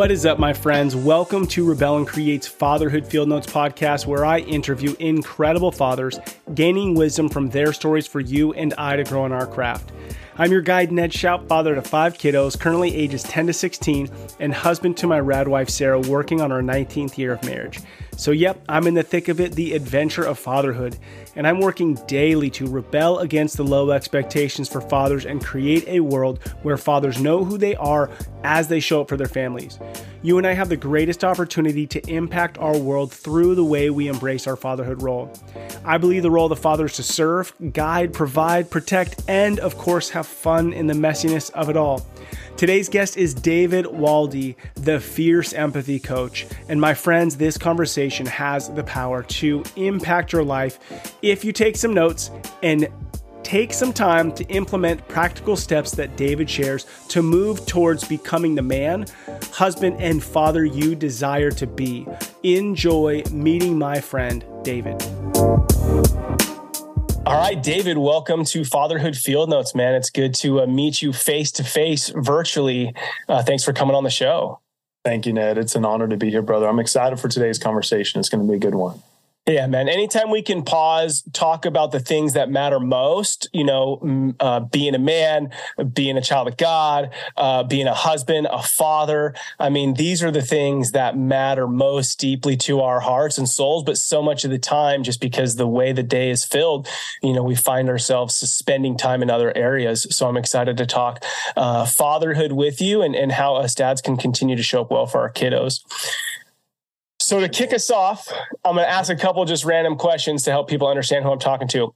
What is up, my friends? Welcome to Rebel and Create's Fatherhood Field Notes podcast, where I interview incredible fathers, gaining wisdom from their stories for you and I to grow in our craft. I'm your guide, Ned Schaut, father to five kiddos, currently ages 10 to 16, and husband to my rad wife, Sarah, working on our 19th year of marriage. So, yep, I'm in the thick of it, the adventure of fatherhood, and I'm working daily to rebel against the low expectations for fathers and create a world where fathers know who they are as they show up for their families. You and I have the greatest opportunity to impact our world through the way we embrace our fatherhood role. I believe the role of the father is to serve, guide, provide, protect, and of course, have fun in the messiness of it all. Today's guest is David Waldy, the fierce empathy coach. And my friends, this conversation has the power to impact your life if you take some notes and take some time to implement practical steps that David shares to move towards becoming the man, husband, and father you desire to be. Enjoy meeting my friend, David. All right, David, welcome to Fatherhood Field Notes, man. It's good to uh, meet you face to face virtually. Uh, thanks for coming on the show. Thank you, Ned. It's an honor to be here, brother. I'm excited for today's conversation. It's going to be a good one. Yeah, man. Anytime we can pause, talk about the things that matter most, you know, uh, being a man, being a child of God, uh, being a husband, a father. I mean, these are the things that matter most deeply to our hearts and souls. But so much of the time, just because the way the day is filled, you know, we find ourselves spending time in other areas. So I'm excited to talk uh, fatherhood with you and, and how us dads can continue to show up well for our kiddos. So to kick us off, I'm going to ask a couple just random questions to help people understand who I'm talking to.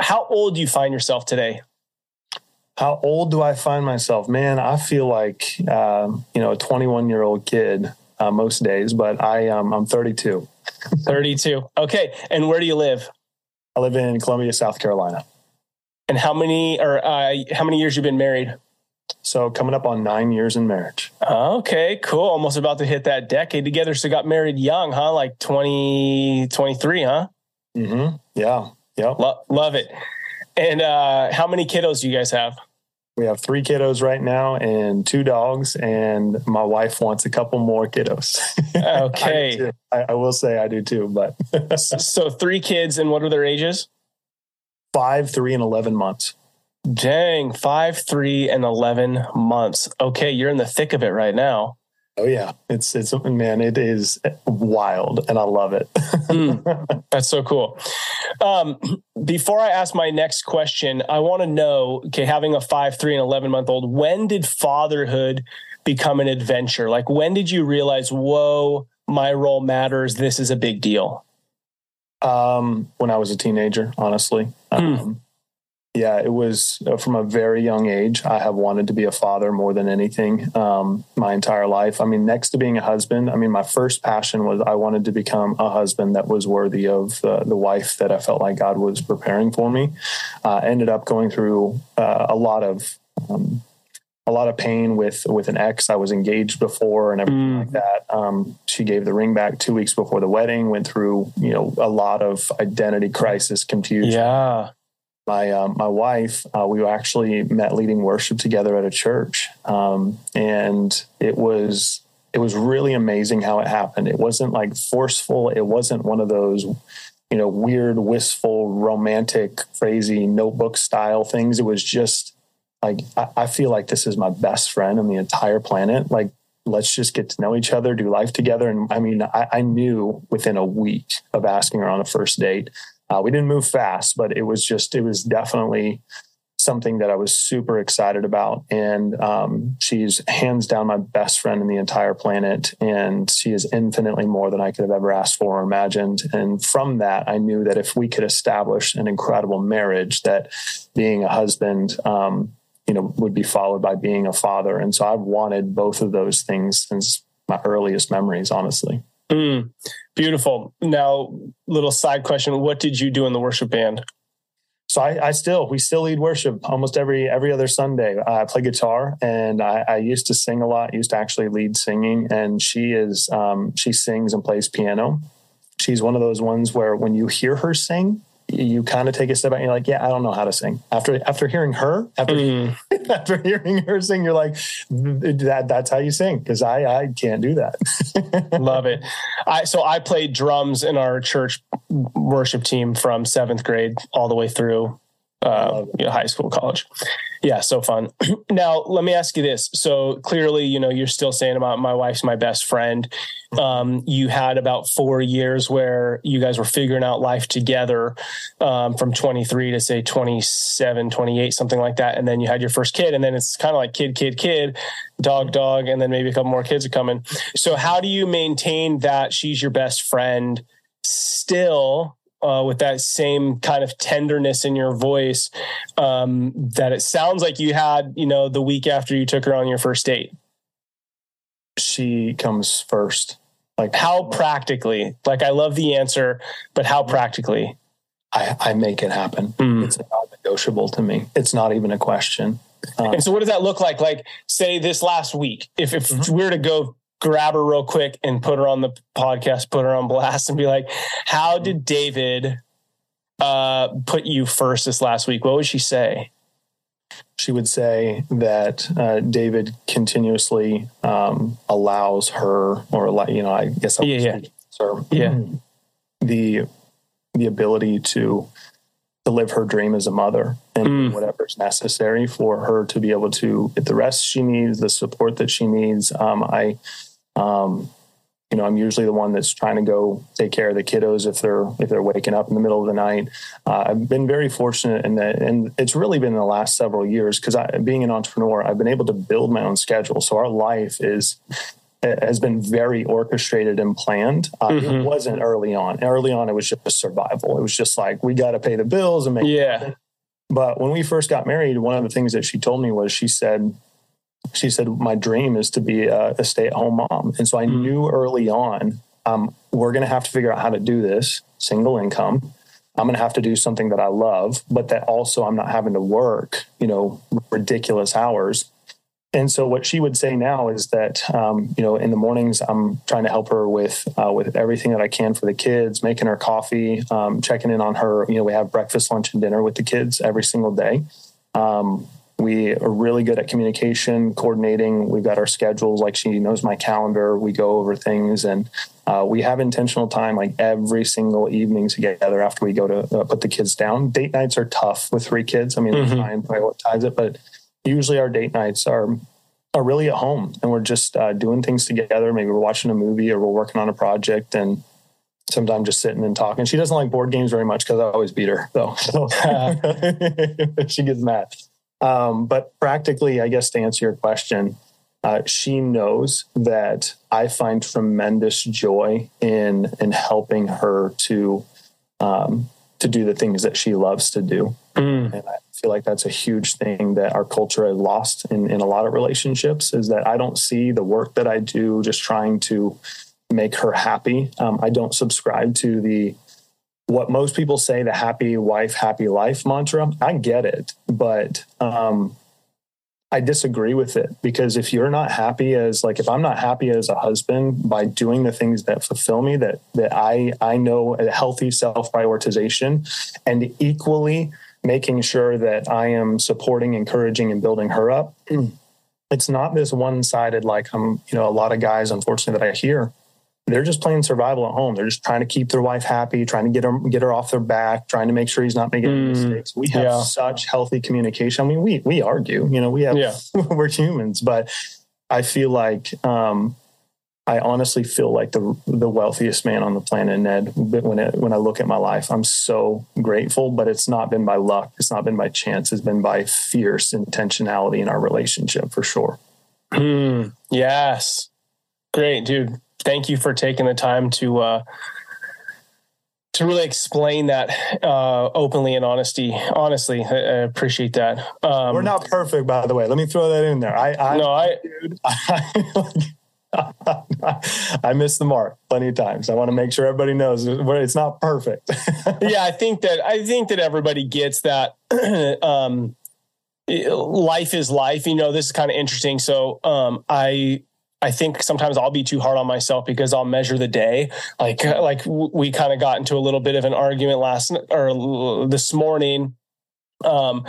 How old do you find yourself today? How old do I find myself? Man, I feel like um, you know a 21 year old kid uh, most days, but I um, I'm 32. 32. Okay, and where do you live? I live in Columbia, South Carolina. And how many or uh, how many years you've been married? So coming up on nine years in marriage. Okay, cool. Almost about to hit that decade together. So got married young, huh? Like 20, 23, huh? Mm-hmm. Yeah. Yeah. Lo- love it. And uh, how many kiddos do you guys have? We have three kiddos right now and two dogs, and my wife wants a couple more kiddos. Okay. I, I, I, will say I do too, but so three kids, and what are their ages? Five, three, and 11 months. Dang, five, three, and 11 months. Okay, you're in the thick of it right now. Oh yeah, it's it's man, it is wild, and I love it. mm, that's so cool. Um, before I ask my next question, I want to know, okay, having a five, three, and eleven month old, when did fatherhood become an adventure? Like, when did you realize, whoa, my role matters? This is a big deal. Um, when I was a teenager, honestly. Mm. Um, yeah, it was uh, from a very young age. I have wanted to be a father more than anything um, my entire life. I mean, next to being a husband, I mean, my first passion was I wanted to become a husband that was worthy of uh, the wife that I felt like God was preparing for me. Uh, ended up going through uh, a lot of um, a lot of pain with with an ex. I was engaged before and everything mm. like that. Um, she gave the ring back two weeks before the wedding. Went through you know a lot of identity crisis, confusion. Yeah my um, my wife, uh, we actually met leading worship together at a church, um, and it was it was really amazing how it happened. It wasn't like forceful. It wasn't one of those, you know, weird, wistful, romantic, crazy notebook style things. It was just like I, I feel like this is my best friend on the entire planet. Like let's just get to know each other, do life together. And I mean, I, I knew within a week of asking her on a first date uh, we didn't move fast, but it was just, it was definitely something that I was super excited about. And um, she's hands down my best friend in the entire planet. And she is infinitely more than I could have ever asked for or imagined. And from that, I knew that if we could establish an incredible marriage, that being a husband, um, you know, would be followed by being a father. And so I've wanted both of those things since my earliest memories, honestly. Mm, beautiful. Now, little side question: What did you do in the worship band? So I, I still, we still lead worship almost every every other Sunday. I play guitar, and I, I, used to sing a lot. Used to actually lead singing, and she is um, she sings and plays piano. She's one of those ones where when you hear her sing, you kind of take a step back and you're like, yeah, I don't know how to sing. After after hearing her, after mm. after hearing her sing, you're like, that that's how you sing because I I can't do that. Love it. I so I played drums in our church worship team from seventh grade all the way through uh, you know, high school, college. Yeah, so fun. now, let me ask you this. So clearly, you know, you're still saying about my wife's my best friend. Um, you had about four years where you guys were figuring out life together um, from 23 to say 27, 28, something like that. And then you had your first kid. And then it's kind of like kid, kid, kid, dog, dog. And then maybe a couple more kids are coming. So, how do you maintain that she's your best friend still uh, with that same kind of tenderness in your voice um, that it sounds like you had, you know, the week after you took her on your first date? She comes first. Like how practically? Like I love the answer, but how practically? I, I make it happen. Mm. It's not negotiable to me. It's not even a question. Um, and so, what does that look like? Like, say this last week, if if mm-hmm. we were to go grab her real quick and put her on the podcast, put her on blast, and be like, "How did David uh, put you first this last week?" What would she say? She would say that uh, David continuously um, allows her, or you know, I guess I yeah, yeah. Yeah, the the ability to to live her dream as a mother and mm. whatever's necessary for her to be able to get the rest she needs, the support that she needs. Um, I um, you know, I'm usually the one that's trying to go take care of the kiddos if they're if they're waking up in the middle of the night. Uh, I've been very fortunate in that, and it's really been the last several years because being an entrepreneur, I've been able to build my own schedule. So our life is has been very orchestrated and planned. Uh, mm-hmm. It wasn't early on. Early on, it was just survival. It was just like we got to pay the bills and make. Yeah. But when we first got married, one of the things that she told me was she said, she said, My dream is to be a, a stay at home mom. And so I mm-hmm. knew early on, um, we're going to have to figure out how to do this single income. I'm going to have to do something that I love, but that also I'm not having to work, you know, ridiculous hours. And so what she would say now is that, um, you know, in the mornings I'm trying to help her with uh, with everything that I can for the kids, making her coffee, um, checking in on her. You know, we have breakfast, lunch, and dinner with the kids every single day. Um, we are really good at communication, coordinating. We've got our schedules. Like she knows my calendar. We go over things, and uh, we have intentional time like every single evening together after we go to uh, put the kids down. Date nights are tough with three kids. I mean, mm-hmm. try and prioritize it, but usually our date nights are are really at home, and we're just uh, doing things together. Maybe we're watching a movie or we're working on a project, and sometimes just sitting and talking. She doesn't like board games very much because I always beat her, though. So she gets mad. Um, but practically, I guess to answer your question, uh, she knows that I find tremendous joy in in helping her to um, to do the things that she loves to do, mm. and I feel like that's a huge thing that our culture has lost in in a lot of relationships. Is that I don't see the work that I do just trying to make her happy. Um, I don't subscribe to the what most people say the happy wife happy life mantra i get it but um, i disagree with it because if you're not happy as like if i'm not happy as a husband by doing the things that fulfill me that that i i know a healthy self prioritization and equally making sure that i am supporting encouraging and building her up it's not this one sided like i'm you know a lot of guys unfortunately that i hear they're just playing survival at home. They're just trying to keep their wife happy, trying to get her get her off their back, trying to make sure he's not making mm, mistakes. We have yeah. such healthy communication. I mean, we we argue, you know, we have yeah. we're humans, but I feel like um, I honestly feel like the the wealthiest man on the planet, Ned. When it, when I look at my life, I'm so grateful. But it's not been by luck. It's not been by chance. It's been by fierce intentionality in our relationship, for sure. Mm, yes, great, dude thank you for taking the time to uh, to really explain that uh, openly and honesty. Honestly, I, I appreciate that. Um, We're not perfect, by the way. Let me throw that in there. I, I no, I. Dude, I, I missed the mark plenty of times. I want to make sure everybody knows it's not perfect. yeah, I think that I think that everybody gets that. um, life is life. You know, this is kind of interesting. So, um, I I think sometimes I'll be too hard on myself because I'll measure the day. Like like we kind of got into a little bit of an argument last or this morning um,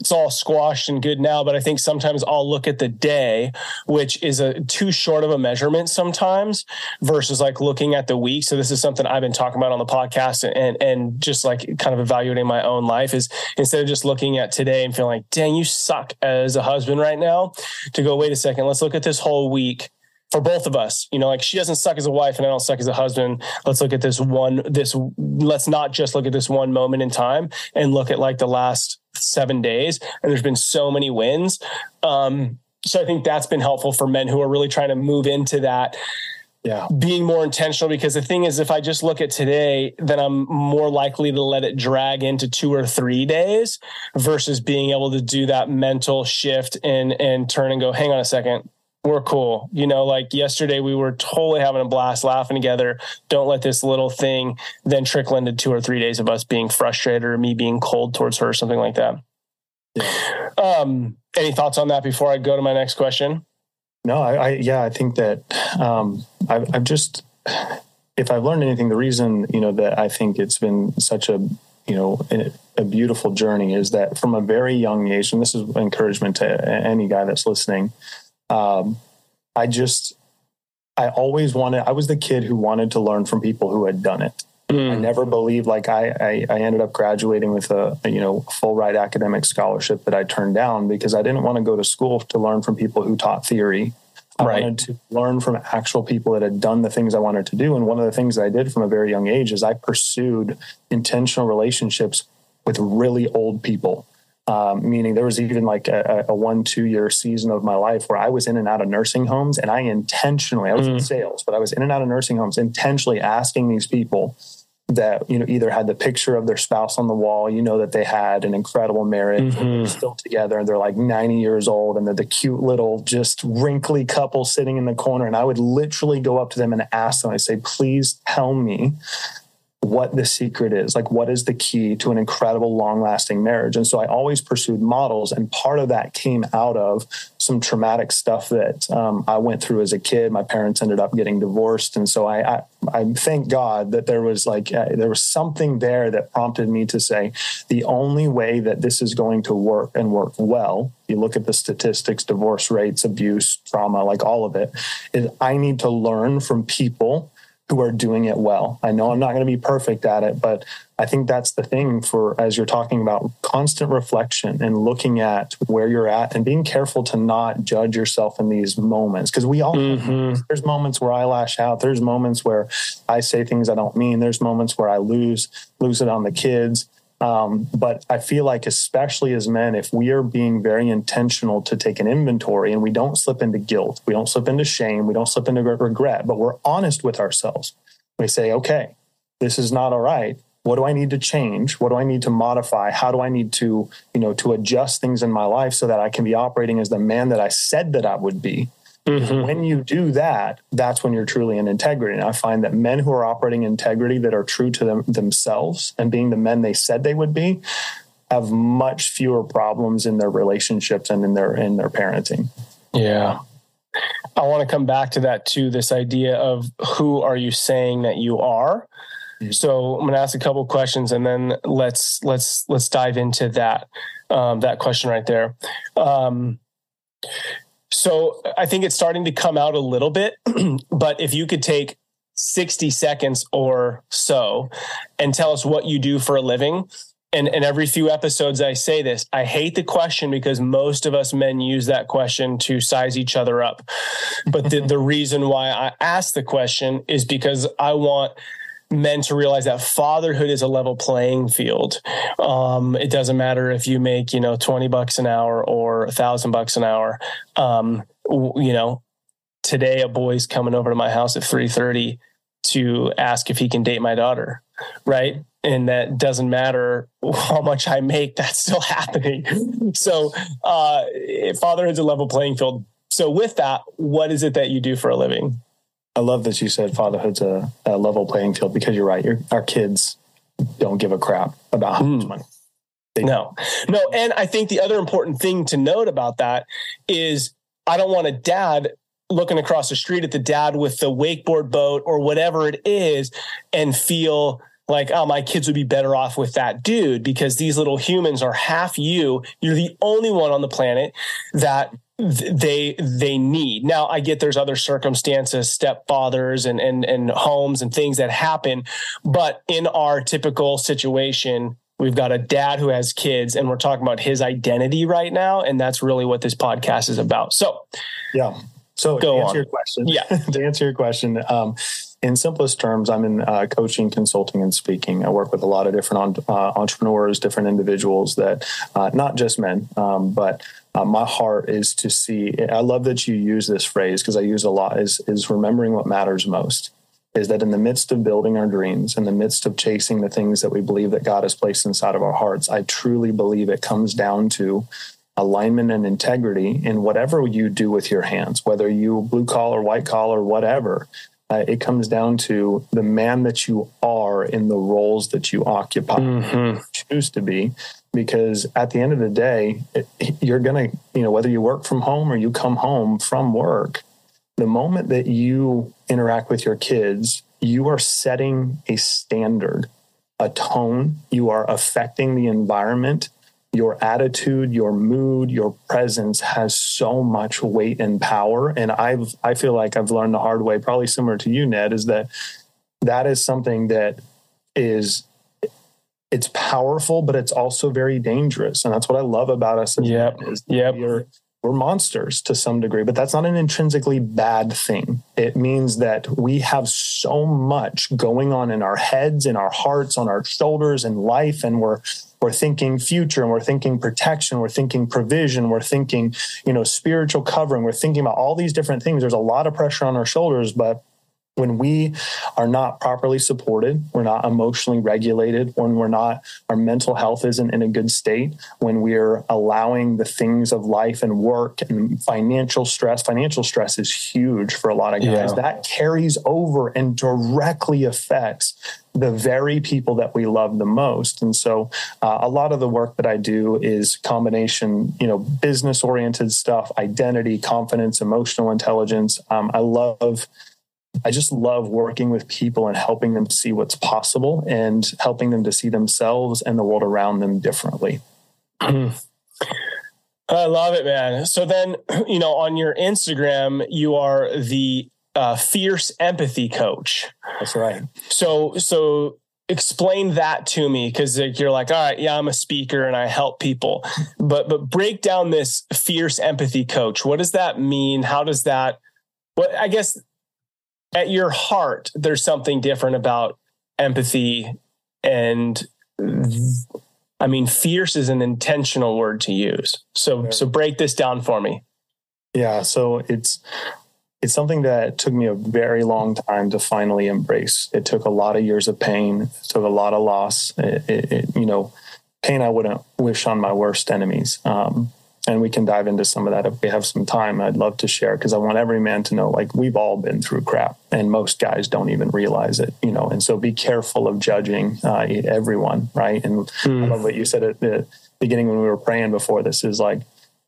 it's all squashed and good now but i think sometimes i'll look at the day which is a too short of a measurement sometimes versus like looking at the week. So this is something i've been talking about on the podcast and and just like kind of evaluating my own life is instead of just looking at today and feeling like dang you suck as a husband right now to go wait a second let's look at this whole week for both of us. You know, like she doesn't suck as a wife and I don't suck as a husband. Let's look at this one, this, let's not just look at this one moment in time and look at like the last seven days. And there's been so many wins. Um, so I think that's been helpful for men who are really trying to move into that. Yeah. Being more intentional because the thing is, if I just look at today, then I'm more likely to let it drag into two or three days versus being able to do that mental shift and and turn and go, hang on a second we're cool. You know, like yesterday we were totally having a blast laughing together. Don't let this little thing then trickle into two or three days of us being frustrated or me being cold towards her or something like that. Yeah. Um, any thoughts on that before I go to my next question? No, I, I yeah, I think that um, I've, I've just if I've learned anything, the reason you know that I think it's been such a you know a beautiful journey is that from a very young age, and this is encouragement to any guy that's listening um, I just, I always wanted, I was the kid who wanted to learn from people who had done it. Mm. I never believed like I, I, I ended up graduating with a, a, you know full ride academic scholarship that I turned down because I didn't want to go to school to learn from people who taught theory. I right. wanted to learn from actual people that had done the things I wanted to do. And one of the things that I did from a very young age is I pursued intentional relationships with really old people. Um, meaning there was even like a, a, one, two year season of my life where I was in and out of nursing homes and I intentionally, I was mm. in sales, but I was in and out of nursing homes intentionally asking these people that, you know, either had the picture of their spouse on the wall, you know, that they had an incredible marriage, mm-hmm. they're still together and they're like 90 years old and they're the cute little, just wrinkly couple sitting in the corner. And I would literally go up to them and ask them, I say, please tell me what the secret is like what is the key to an incredible long lasting marriage. And so i always pursued models and part of that came out of some traumatic stuff that um, i went through as a kid. My parents ended up getting divorced. And so i i, I thank god that there was like uh, there was something there that prompted me to say the only way that this is going to work and work well you look at the statistics divorce rates abuse trauma like all of it is i need to learn from people who are doing it well. I know I'm not going to be perfect at it, but I think that's the thing for as you're talking about constant reflection and looking at where you're at and being careful to not judge yourself in these moments because we all mm-hmm. there's moments where I lash out, there's moments where I say things I don't mean, there's moments where I lose lose it on the kids. Um, but I feel like, especially as men, if we are being very intentional to take an inventory and we don't slip into guilt, we don't slip into shame, we don't slip into regret, but we're honest with ourselves. We say, okay, this is not all right. What do I need to change? What do I need to modify? How do I need to, you know, to adjust things in my life so that I can be operating as the man that I said that I would be? Mm-hmm. When you do that, that's when you're truly in integrity. And I find that men who are operating integrity that are true to them, themselves and being the men they said they would be have much fewer problems in their relationships and in their in their parenting. Yeah. I want to come back to that too this idea of who are you saying that you are? Mm-hmm. So I'm going to ask a couple questions and then let's let's let's dive into that um, that question right there. Um, so I think it's starting to come out a little bit, but if you could take 60 seconds or so and tell us what you do for a living. And, and every few episodes, I say this I hate the question because most of us men use that question to size each other up. But the, the reason why I ask the question is because I want men to realize that fatherhood is a level playing field. Um, it doesn't matter if you make, you know, 20 bucks an hour or a thousand bucks an hour. Um, you know, today a boy's coming over to my house at 3.30 to ask if he can date my daughter. Right. And that doesn't matter how much I make, that's still happening. so, uh, fatherhood's a level playing field. So with that, what is it that you do for a living? I love that you said fatherhood's a, a level playing field because you're right. our kids don't give a crap about how much mm. money. They no, no. And I think the other important thing to note about that is I don't want a dad looking across the street at the dad with the wakeboard boat or whatever it is and feel like, oh, my kids would be better off with that dude because these little humans are half you. You're the only one on the planet that they they need now i get there's other circumstances stepfathers and and and homes and things that happen but in our typical situation we've got a dad who has kids and we're talking about his identity right now and that's really what this podcast is about so yeah so Go to answer on. your question yeah to answer your question um, in simplest terms, I'm in uh, coaching, consulting, and speaking. I work with a lot of different uh, entrepreneurs, different individuals that, uh, not just men, um, but uh, my heart is to see. I love that you use this phrase because I use a lot. Is is remembering what matters most. Is that in the midst of building our dreams, in the midst of chasing the things that we believe that God has placed inside of our hearts, I truly believe it comes down to alignment and integrity in whatever you do with your hands, whether you blue collar, white collar, whatever uh, it comes down to the man that you are in the roles that you occupy, mm-hmm. choose to be. Because at the end of the day, it, you're going to, you know, whether you work from home or you come home from work, the moment that you interact with your kids, you are setting a standard, a tone, you are affecting the environment your attitude, your mood, your presence has so much weight and power. And I've, I feel like I've learned the hard way, probably similar to you, Ned, is that that is something that is, it's powerful, but it's also very dangerous. And that's what I love about us. Yeah. Yep. We're, we're monsters to some degree, but that's not an intrinsically bad thing. It means that we have so much going on in our heads, in our hearts, on our shoulders, in life, and we're we're thinking future and we're thinking protection we're thinking provision we're thinking you know spiritual covering we're thinking about all these different things there's a lot of pressure on our shoulders but when we are not properly supported, we're not emotionally regulated, when we're not, our mental health isn't in a good state, when we're allowing the things of life and work and financial stress, financial stress is huge for a lot of guys. Yeah. That carries over and directly affects the very people that we love the most. And so uh, a lot of the work that I do is combination, you know, business oriented stuff, identity, confidence, emotional intelligence. Um, I love I just love working with people and helping them see what's possible and helping them to see themselves and the world around them differently. I love it, man. So then, you know, on your Instagram, you are the uh, fierce empathy coach. That's right. So, so explain that to me because you're like, all right, yeah, I'm a speaker and I help people, but but break down this fierce empathy coach. What does that mean? How does that? What I guess at your heart, there's something different about empathy. And I mean, fierce is an intentional word to use. So, yeah. so break this down for me. Yeah. So it's, it's something that took me a very long time to finally embrace. It took a lot of years of pain. It took a lot of loss. It, it, it, you know, pain I wouldn't wish on my worst enemies. Um, and we can dive into some of that if we have some time. I'd love to share because I want every man to know like we've all been through crap, and most guys don't even realize it, you know. And so be careful of judging uh, everyone, right? And mm. I love what you said at the beginning when we were praying before this is like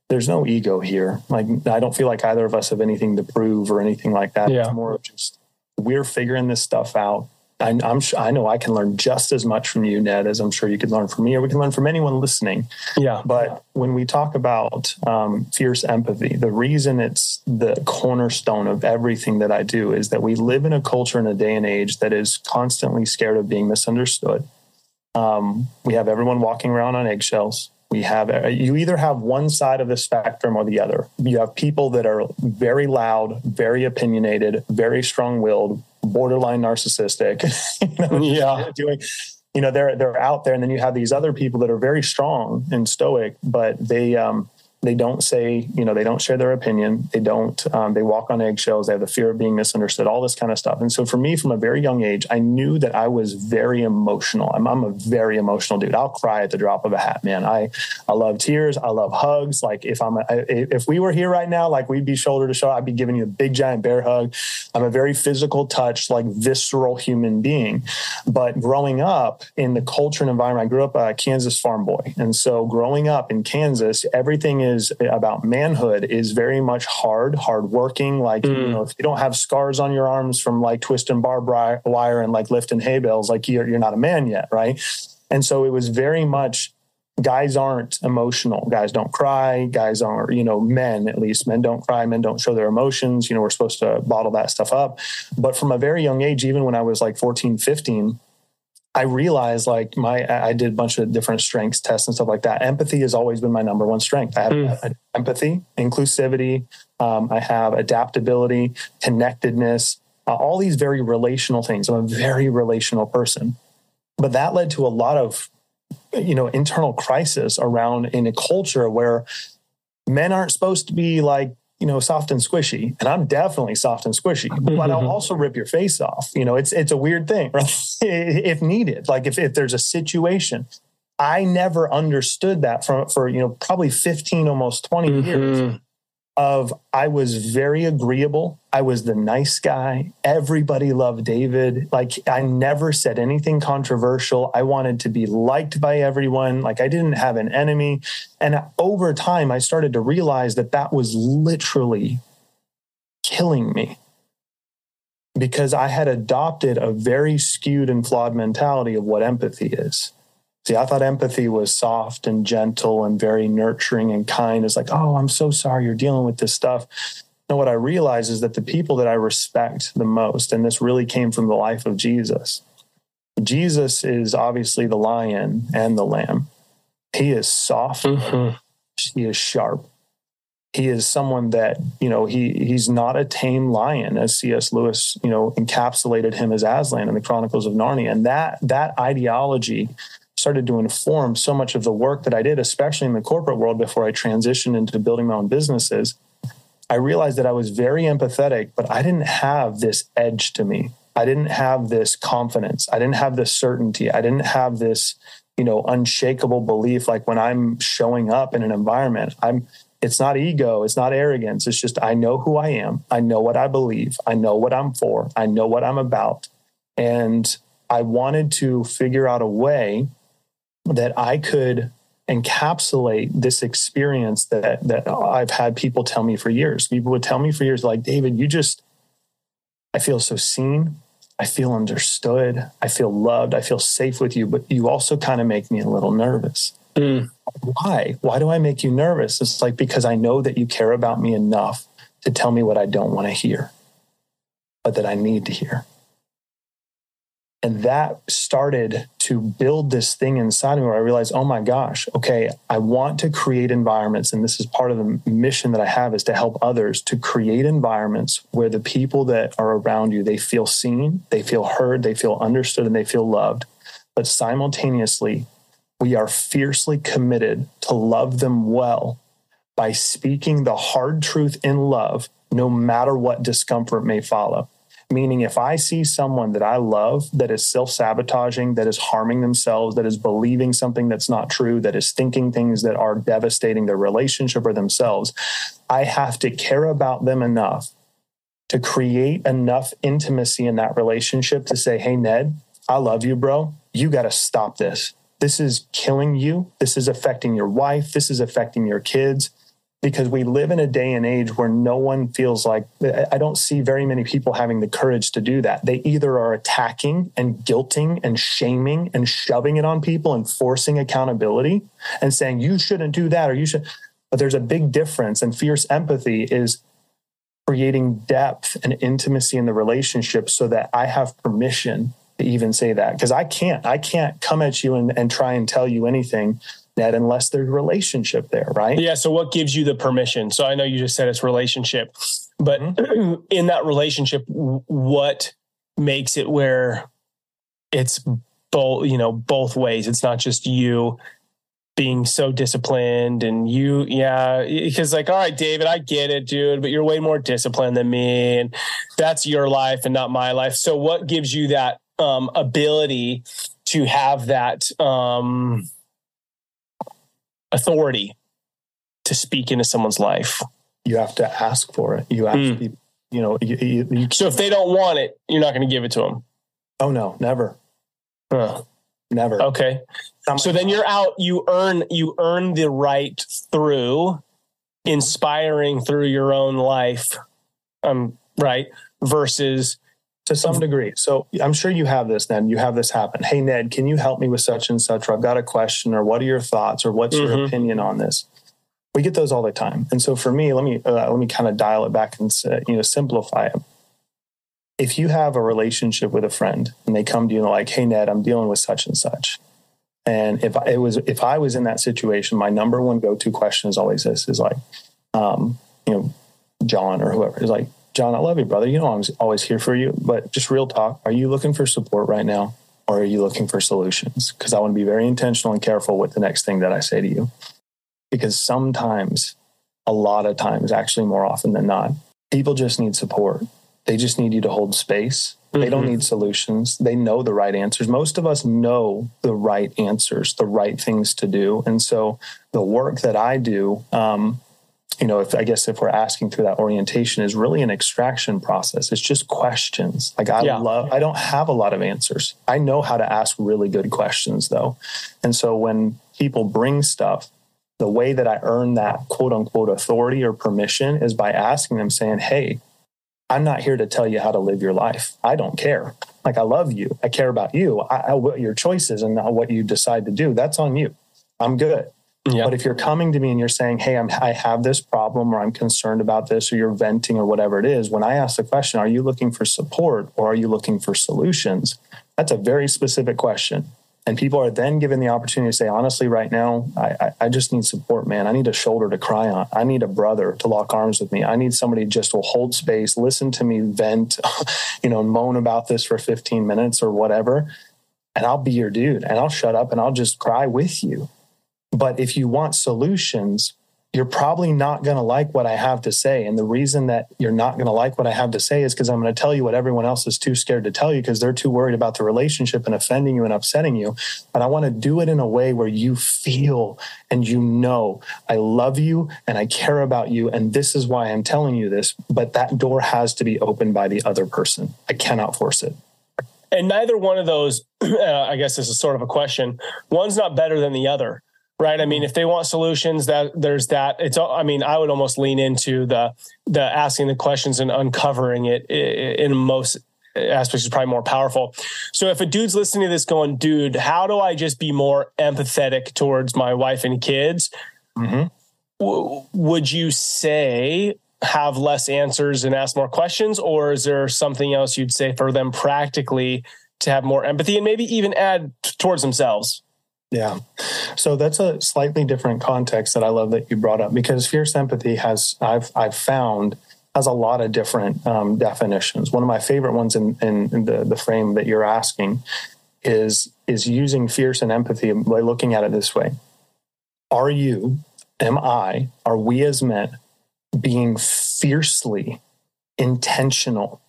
there's no ego here. Like I don't feel like either of us have anything to prove or anything like that. Yeah. It's more of just we're figuring this stuff out. I, am I know I can learn just as much from you, Ned, as I'm sure you could learn from me, or we can learn from anyone listening. Yeah. But when we talk about um, fierce empathy, the reason it's the cornerstone of everything that I do is that we live in a culture in a day and age that is constantly scared of being misunderstood. Um, we have everyone walking around on eggshells. We have uh, you either have one side of the spectrum or the other. You have people that are very loud, very opinionated, very strong-willed, borderline narcissistic. you know, yeah, doing you know they're they're out there, and then you have these other people that are very strong and stoic, but they um, they don't say, you know, they don't share their opinion. They don't, um, they walk on eggshells. They have the fear of being misunderstood, all this kind of stuff. And so for me, from a very young age, I knew that I was very emotional. I'm, I'm a very emotional dude. I'll cry at the drop of a hat, man. I, I love tears. I love hugs. Like if I'm, a, if we were here right now, like we'd be shoulder to shoulder, I'd be giving you a big giant bear hug. I'm a very physical touch, like visceral human being. But growing up in the culture and environment, I grew up a Kansas farm boy. And so growing up in Kansas, everything is, is about manhood is very much hard, hard working. Like, mm. you know, if you don't have scars on your arms from like twisting barbed wire and like lifting hay bales, like you're, you're not a man yet. Right. And so it was very much guys aren't emotional. Guys don't cry. Guys aren't, you know, men at least. Men don't cry. Men don't show their emotions. You know, we're supposed to bottle that stuff up. But from a very young age, even when I was like 14, 15, I realized like my, I did a bunch of different strengths tests and stuff like that. Empathy has always been my number one strength. I have mm. empathy, inclusivity. Um, I have adaptability, connectedness, uh, all these very relational things. I'm a very relational person. But that led to a lot of you know internal crisis around in a culture where men aren't supposed to be like you know soft and squishy and i'm definitely soft and squishy but i'll also rip your face off you know it's it's a weird thing right if needed like if, if there's a situation i never understood that from for you know probably 15 almost 20 mm-hmm. years of I was very agreeable. I was the nice guy. Everybody loved David. Like I never said anything controversial. I wanted to be liked by everyone. Like I didn't have an enemy. And over time, I started to realize that that was literally killing me because I had adopted a very skewed and flawed mentality of what empathy is. See, I thought empathy was soft and gentle and very nurturing and kind. It's like, oh, I'm so sorry you're dealing with this stuff. And what I realize is that the people that I respect the most, and this really came from the life of Jesus, Jesus is obviously the lion and the lamb. He is soft, mm-hmm. he is sharp. He is someone that, you know, he he's not a tame lion, as C.S. Lewis, you know, encapsulated him as Aslan in the Chronicles of Narnia. And that that ideology started to inform so much of the work that I did, especially in the corporate world before I transitioned into building my own businesses. I realized that I was very empathetic, but I didn't have this edge to me. I didn't have this confidence. I didn't have this certainty. I didn't have this, you know, unshakable belief. Like when I'm showing up in an environment, I'm, it's not ego. It's not arrogance. It's just, I know who I am. I know what I believe. I know what I'm for. I know what I'm about. And I wanted to figure out a way that I could encapsulate this experience that that I've had people tell me for years. People would tell me for years, like, David, you just I feel so seen. I feel understood. I feel loved. I feel safe with you, but you also kind of make me a little nervous. Mm. Why? Why do I make you nervous? It's like because I know that you care about me enough to tell me what I don't want to hear, but that I need to hear. And that started to build this thing inside me where I realized, oh my gosh, okay, I want to create environments. And this is part of the mission that I have is to help others to create environments where the people that are around you, they feel seen, they feel heard, they feel understood, and they feel loved. But simultaneously, we are fiercely committed to love them well by speaking the hard truth in love, no matter what discomfort may follow. Meaning, if I see someone that I love that is self sabotaging, that is harming themselves, that is believing something that's not true, that is thinking things that are devastating their relationship or themselves, I have to care about them enough to create enough intimacy in that relationship to say, Hey, Ned, I love you, bro. You got to stop this. This is killing you. This is affecting your wife. This is affecting your kids because we live in a day and age where no one feels like I don't see very many people having the courage to do that. They either are attacking and guilting and shaming and shoving it on people and forcing accountability and saying you shouldn't do that or you should but there's a big difference and fierce empathy is creating depth and intimacy in the relationship so that I have permission to even say that because I can't I can't come at you and, and try and tell you anything that unless there's relationship there, right? Yeah. So what gives you the permission? So I know you just said it's relationship, but mm-hmm. in that relationship, what makes it where it's both, you know, both ways? It's not just you being so disciplined and you, yeah, because like, all right, David, I get it, dude, but you're way more disciplined than me. And that's your life and not my life. So what gives you that um, ability to have that, um, authority to speak into someone's life. You have to ask for it. You have to be, you know, you, you, you, so if they don't want it, you're not going to give it to them. Oh no, never. Huh. Never. Okay. So then you're out, you earn, you earn the right through inspiring through your own life, um, right? Versus to some degree. So I'm sure you have this, Ned. You have this happen. Hey, Ned, can you help me with such and such? Or I've got a question, or what are your thoughts, or what's mm-hmm. your opinion on this? We get those all the time. And so for me, let me uh, let me kind of dial it back and you know simplify it. If you have a relationship with a friend and they come to you and they're like, "Hey, Ned, I'm dealing with such and such," and if it was if I was in that situation, my number one go to question is always this: is like, um, you know, John or whoever is like, John, I love you, brother. You know, I'm always here for you. But just real talk, are you looking for support right now? Or are you looking for solutions? Because I want to be very intentional and careful with the next thing that I say to you. Because sometimes, a lot of times, actually more often than not, people just need support. They just need you to hold space. Mm-hmm. They don't mm-hmm. need solutions. They know the right answers. Most of us know the right answers, the right things to do. And so the work that I do, um, you know, if I guess if we're asking through that orientation is really an extraction process. It's just questions. Like I yeah. love, I don't have a lot of answers. I know how to ask really good questions though. And so when people bring stuff, the way that I earn that quote unquote authority or permission is by asking them saying, Hey, I'm not here to tell you how to live your life. I don't care. Like I love you. I care about you. I, I, what your choices and what you decide to do, that's on you. I'm good. Yeah. But if you're coming to me and you're saying, Hey, I'm, I have this problem or I'm concerned about this or you're venting or whatever it is, when I ask the question, Are you looking for support or are you looking for solutions? That's a very specific question. And people are then given the opportunity to say, honestly, right now, I, I, just need support, man. I need a shoulder to cry on. I need a brother to lock arms with me. I need somebody just will hold space, listen to me vent, you know, moan about this for 15 minutes or whatever. And I'll be your dude and I'll shut up and I'll just cry with you. But if you want solutions, you're probably not going to like what I have to say. And the reason that you're not going to like what I have to say is because I'm going to tell you what everyone else is too scared to tell you because they're too worried about the relationship and offending you and upsetting you. But I want to do it in a way where you feel and you know I love you and I care about you. And this is why I'm telling you this. But that door has to be opened by the other person. I cannot force it. And neither one of those, uh, I guess this is sort of a question. One's not better than the other right? I mean, if they want solutions, that there's that. It's. I mean, I would almost lean into the the asking the questions and uncovering it in most aspects is probably more powerful. So if a dude's listening to this, going, "Dude, how do I just be more empathetic towards my wife and kids?" Mm-hmm. W- would you say have less answers and ask more questions, or is there something else you'd say for them practically to have more empathy and maybe even add t- towards themselves? Yeah. So that's a slightly different context that I love that you brought up because fierce empathy has I've I've found has a lot of different um, definitions. One of my favorite ones in, in, in, the, the frame that you're asking is is using fierce and empathy by looking at it this way. Are you, am I, are we as men being fiercely intentional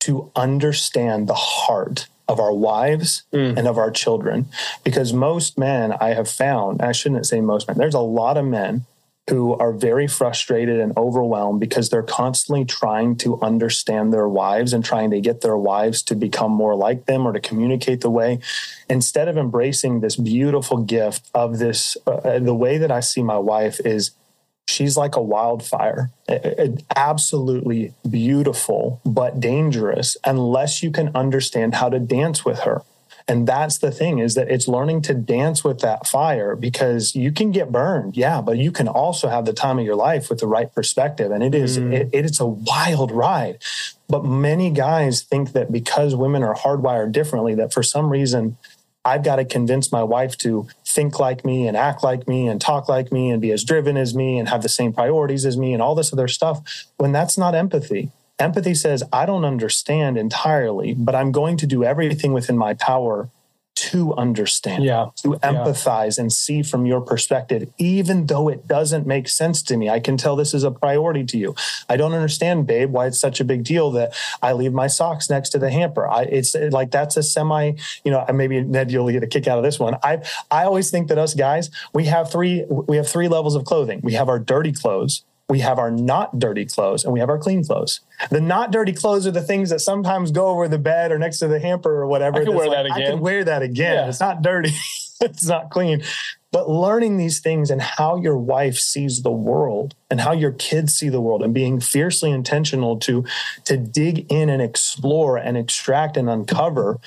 to understand the heart of our wives mm. and of our children. Because most men I have found, I shouldn't say most men, there's a lot of men who are very frustrated and overwhelmed because they're constantly trying to understand their wives and trying to get their wives to become more like them or to communicate the way instead of embracing this beautiful gift of this uh, the way that I see my wife is she's like a wildfire. Absolutely beautiful, but dangerous unless you can understand how to dance with her. And that's the thing is that it's learning to dance with that fire because you can get burned. Yeah. But you can also have the time of your life with the right perspective. And it is, mm. it, it's a wild ride. But many guys think that because women are hardwired differently, that for some reason I've got to convince my wife to think like me and act like me and talk like me and be as driven as me and have the same priorities as me and all this other stuff when that's not empathy. Empathy says, I don't understand entirely, but I'm going to do everything within my power to understand, yeah. to empathize yeah. and see from your perspective, even though it doesn't make sense to me. I can tell this is a priority to you. I don't understand, babe, why it's such a big deal that I leave my socks next to the hamper. I, it's like that's a semi, you know, maybe Ned, you'll get a kick out of this one. I I always think that us guys, we have three we have three levels of clothing. We have our dirty clothes, we have our not dirty clothes and we have our clean clothes. The not dirty clothes are the things that sometimes go over the bed or next to the hamper or whatever. I can wear like, that again. I can wear that again. Yeah. It's not dirty. it's not clean. but learning these things and how your wife sees the world and how your kids see the world and being fiercely intentional to to dig in and explore and extract and uncover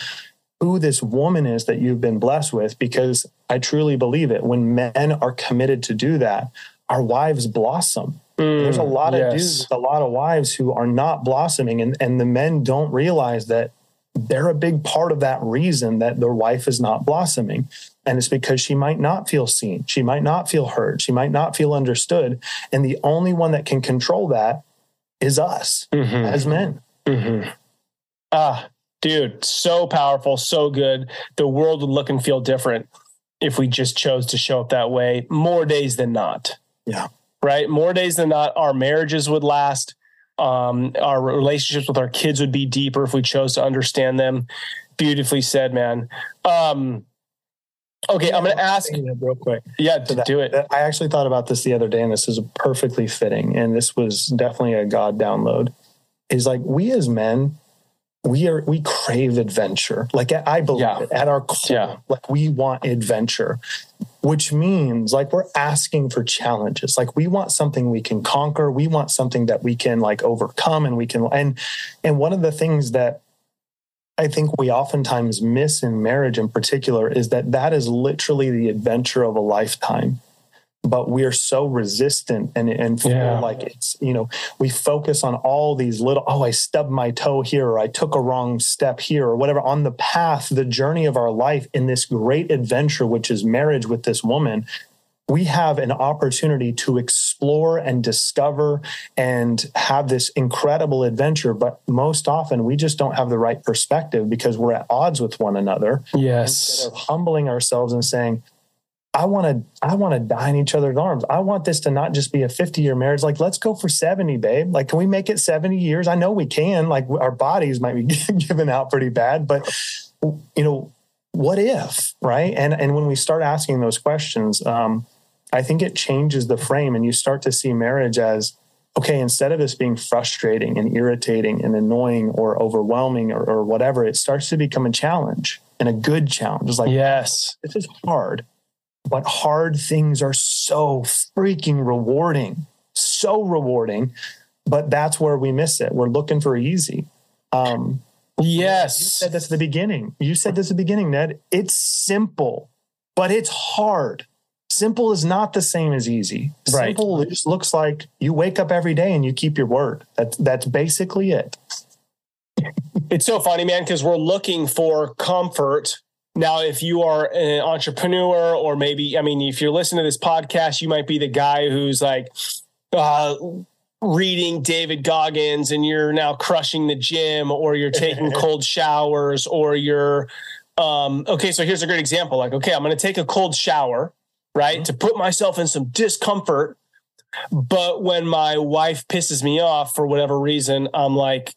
who this woman is that you've been blessed with because I truly believe it when men are committed to do that our wives blossom mm, there's a lot yes. of dudes a lot of wives who are not blossoming and and the men don't realize that they're a big part of that reason that their wife is not blossoming. And it's because she might not feel seen. She might not feel heard. She might not feel understood. And the only one that can control that is us mm-hmm. as men. Mm-hmm. Ah, dude, so powerful, so good. The world would look and feel different if we just chose to show up that way more days than not. Yeah. Right. More days than not, our marriages would last um, our relationships with our kids would be deeper if we chose to understand them. Beautifully said, man. Um, okay, yeah, I'm going to ask real quick. Yeah, to that, do it. I actually thought about this the other day, and this is perfectly fitting. And this was definitely a God download. Is like we as men, we are we crave adventure. Like I believe yeah. it at our core. Yeah. Like we want adventure which means like we're asking for challenges like we want something we can conquer we want something that we can like overcome and we can and and one of the things that i think we oftentimes miss in marriage in particular is that that is literally the adventure of a lifetime but we're so resistant and and feel yeah. like it's you know we focus on all these little oh I stubbed my toe here or I took a wrong step here or whatever on the path the journey of our life in this great adventure which is marriage with this woman we have an opportunity to explore and discover and have this incredible adventure. But most often we just don't have the right perspective because we're at odds with one another. Yes. Instead of humbling ourselves and saying I want to I want to die in each other's arms. I want this to not just be a 50 year marriage. Like, let's go for 70, babe. Like, can we make it 70 years? I know we can. Like, our bodies might be given out pretty bad, but you know, what if, right? And and when we start asking those questions, um, I think it changes the frame, and you start to see marriage as okay. Instead of this being frustrating and irritating and annoying or overwhelming or, or whatever, it starts to become a challenge and a good challenge. It's like, yes, this is hard but hard things are so freaking rewarding, so rewarding. But that's where we miss it. We're looking for easy. Um, yes. You said this at the beginning. You said this at the beginning, Ned. It's simple, but it's hard. Simple is not the same as easy. Right. Simple just looks like you wake up every day and you keep your word. That's that's basically it. It's so funny, man, because we're looking for comfort now, if you are an entrepreneur, or maybe, I mean, if you're listening to this podcast, you might be the guy who's like, uh, reading David Goggins and you're now crushing the gym or you're taking cold showers or you're um okay so here's a great example like okay I'm going to take a cold shower right mm-hmm. to put myself in some discomfort but when my wife pisses me off for whatever reason I'm like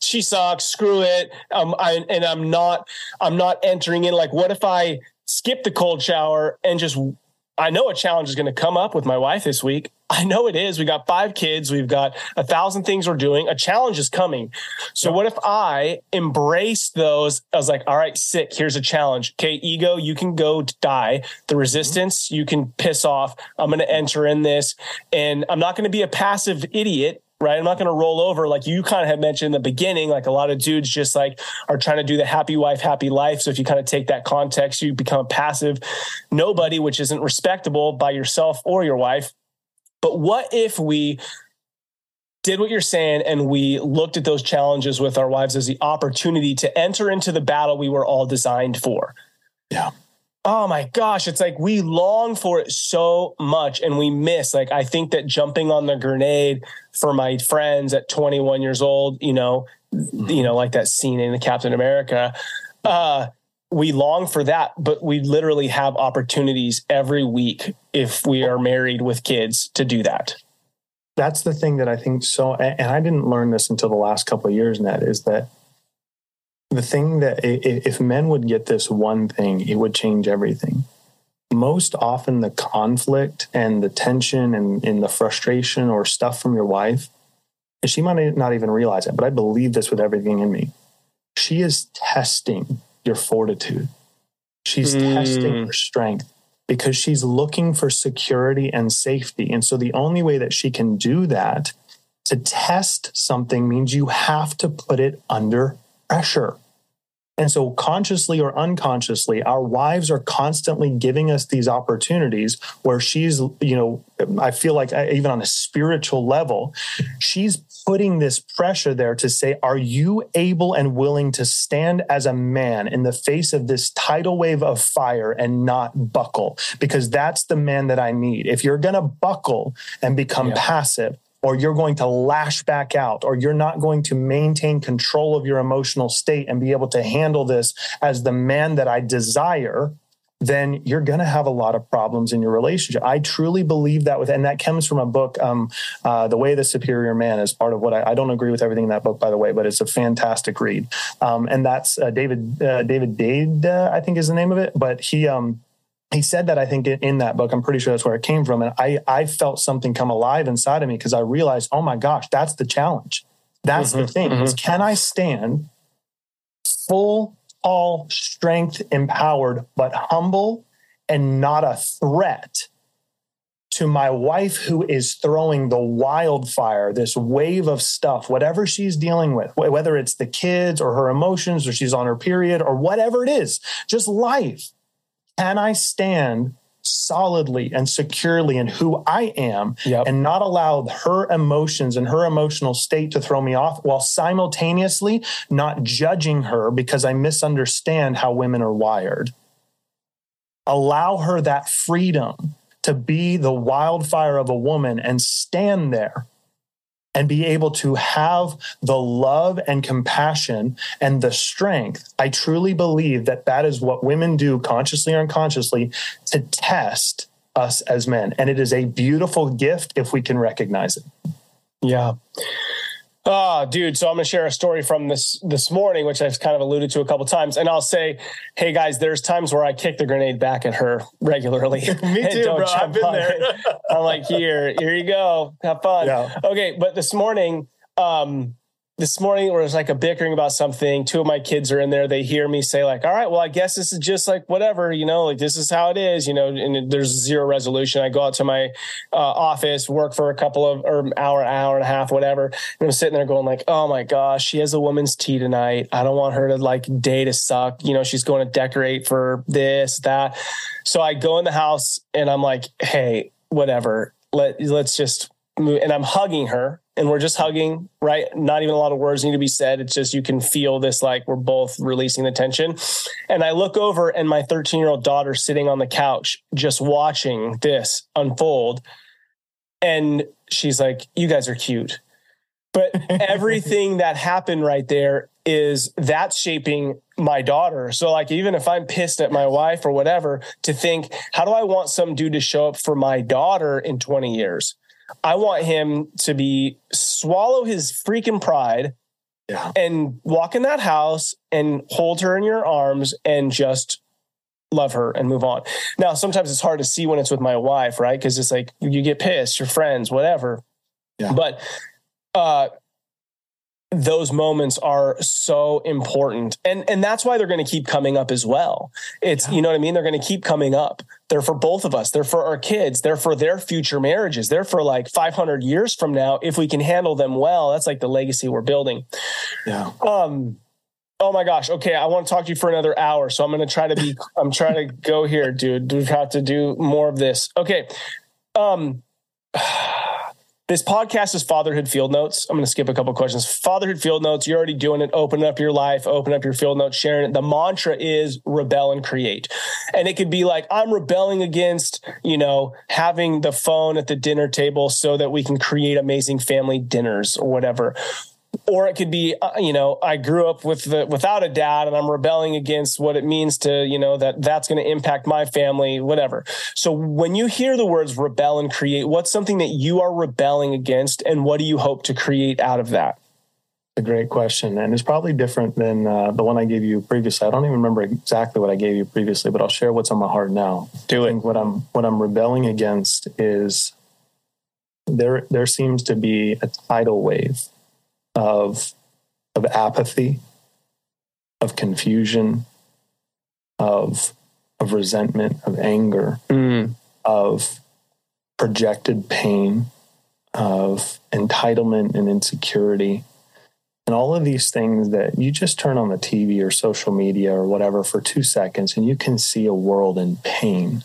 she sucks. Screw it. Um, I, and I'm not. I'm not entering in. Like, what if I skip the cold shower and just? I know a challenge is going to come up with my wife this week. I know it is. We got five kids. We've got a thousand things we're doing. A challenge is coming. So, what if I embrace those? I was like, all right, sick. Here's a challenge. Okay, ego, you can go die. The resistance, you can piss off. I'm going to enter in this. And I'm not going to be a passive idiot right? I'm not going to roll over like you kind of had mentioned in the beginning. Like a lot of dudes just like are trying to do the happy wife, happy life. So if you kind of take that context, you become passive nobody, which isn't respectable by yourself or your wife. But what if we did what you're saying and we looked at those challenges with our wives as the opportunity to enter into the battle we were all designed for? Yeah oh my gosh, it's like we long for it so much and we miss. Like, I think that jumping on the grenade for my friends at 21 years old, you know, you know, like that scene in the Captain America, uh, we long for that, but we literally have opportunities every week if we are married with kids to do that. That's the thing that I think so, and I didn't learn this until the last couple of years, Ned, is that the thing that if men would get this one thing, it would change everything. Most often, the conflict and the tension and, and the frustration or stuff from your wife, and she might not even realize it, but I believe this with everything in me. She is testing your fortitude. She's mm. testing your strength. because she's looking for security and safety. And so the only way that she can do that to test something means you have to put it under pressure. And so, consciously or unconsciously, our wives are constantly giving us these opportunities where she's, you know, I feel like uh, even on a spiritual level, she's putting this pressure there to say, Are you able and willing to stand as a man in the face of this tidal wave of fire and not buckle? Because that's the man that I need. If you're going to buckle and become yeah. passive, or you're going to lash back out, or you're not going to maintain control of your emotional state and be able to handle this as the man that I desire, then you're going to have a lot of problems in your relationship. I truly believe that with, and that comes from a book, um, uh, The Way of the Superior Man is part of what I, I, don't agree with everything in that book, by the way, but it's a fantastic read. Um, and that's uh, David, uh, David Deida, uh, I think is the name of it. But he, um, he said that I think in that book, I'm pretty sure that's where it came from. And I, I felt something come alive inside of me because I realized, oh my gosh, that's the challenge. That's mm-hmm, the thing mm-hmm. is can I stand full, all strength empowered, but humble and not a threat to my wife who is throwing the wildfire, this wave of stuff, whatever she's dealing with, whether it's the kids or her emotions or she's on her period or whatever it is, just life can I stand solidly and securely in who I am yep. and not allow her emotions and her emotional state to throw me off while simultaneously not judging her because I misunderstand how women are wired. Allow her that freedom to be the wildfire of a woman and stand there and be able to have the love and compassion and the strength. I truly believe that that is what women do consciously or unconsciously to test us as men. And it is a beautiful gift if we can recognize it. Yeah. Oh, dude. So I'm going to share a story from this this morning, which I've kind of alluded to a couple times, and I'll say, "Hey guys, there's times where I kick the grenade back at her regularly. Me too, bro. I've been there. I'm like, here, here you go, have fun. Yeah. Okay, but this morning, um, this morning where it's like a bickering about something. Two of my kids are in there. They hear me say like, "All right, well, I guess this is just like whatever, you know, like this is how it is, you know." And there's zero resolution. I go out to my uh, office, work for a couple of or hour, hour and a half, whatever, and I'm sitting there going like, "Oh my gosh, she has a woman's tea tonight. I don't want her to like day to suck. You know, she's going to decorate for this, that." So I go in the house and I'm like, "Hey, whatever. Let let's just." And I'm hugging her and we're just hugging, right? Not even a lot of words need to be said. It's just you can feel this like we're both releasing the tension. And I look over and my 13 year old daughter sitting on the couch just watching this unfold. And she's like, You guys are cute. But everything that happened right there is that's shaping my daughter. So like even if I'm pissed at my wife or whatever, to think, how do I want some dude to show up for my daughter in 20 years? I want him to be swallow his freaking pride yeah. and walk in that house and hold her in your arms and just love her and move on. Now, sometimes it's hard to see when it's with my wife, right? Because it's like you get pissed, your friends, whatever. Yeah. But uh those moments are so important. And and that's why they're going to keep coming up as well. It's yeah. you know what i mean? They're going to keep coming up. They're for both of us. They're for our kids. They're for their future marriages. They're for like 500 years from now if we can handle them well. That's like the legacy we're building. Yeah. Um oh my gosh. Okay i want to talk to you for another hour so i'm going to try to be i'm trying to go here dude. We have to do more of this. Okay. Um this podcast is Fatherhood Field Notes. I'm going to skip a couple questions. Fatherhood Field Notes, you're already doing it. Open up your life, open up your field notes, sharing it. The mantra is rebel and create. And it could be like, I'm rebelling against, you know, having the phone at the dinner table so that we can create amazing family dinners or whatever or it could be uh, you know i grew up with the without a dad and i'm rebelling against what it means to you know that that's going to impact my family whatever. So when you hear the words rebel and create what's something that you are rebelling against and what do you hope to create out of that? A great question and it's probably different than uh, the one i gave you previously. I don't even remember exactly what i gave you previously but i'll share what's on my heart now. Do it. what i'm what i'm rebelling against is there there seems to be a tidal wave of of apathy, of confusion, of of resentment, of anger, mm. of projected pain, of entitlement and insecurity. And all of these things that you just turn on the TV or social media or whatever for two seconds and you can see a world in pain.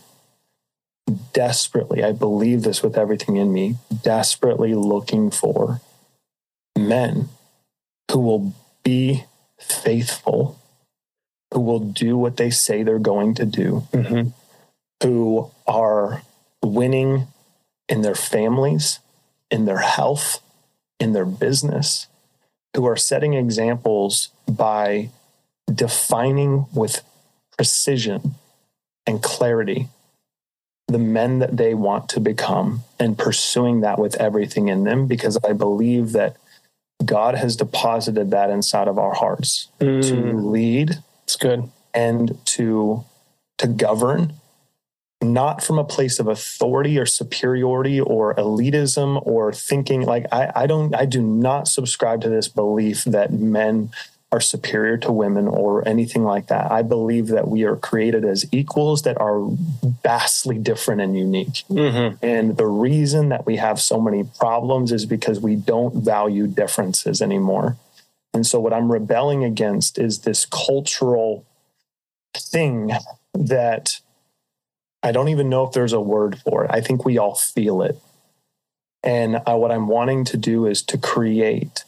Desperately, I believe this with everything in me, desperately looking for men who will be faithful, who will do what they say they're going to do, mm-hmm. who are winning in their families, in their health, in their business, who are setting examples by defining with precision and clarity the men that they want to become and pursuing that with everything in them because I believe that God has deposited that inside of our hearts mm. to lead. It's good. And to to govern not from a place of authority or superiority or elitism or thinking like I, I don't I do not subscribe to this belief that men are superior to women or anything like that. I believe that we are created as equals that are vastly different and unique. Mm-hmm. And the reason that we have so many problems is because we don't value differences anymore. And so, what I'm rebelling against is this cultural thing that I don't even know if there's a word for it. I think we all feel it. And I, what I'm wanting to do is to create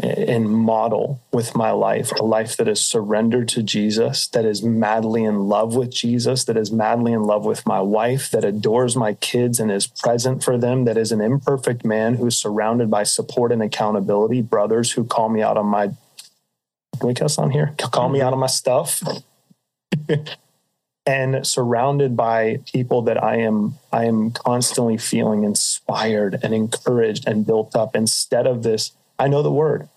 and model with my life a life that is surrendered to Jesus, that is madly in love with Jesus, that is madly in love with my wife, that adores my kids and is present for them, that is an imperfect man who's surrounded by support and accountability, brothers who call me out on my, can we cuss on here? Call me out on my stuff. and surrounded by people that I am I am constantly feeling inspired and encouraged and built up instead of this I know the word.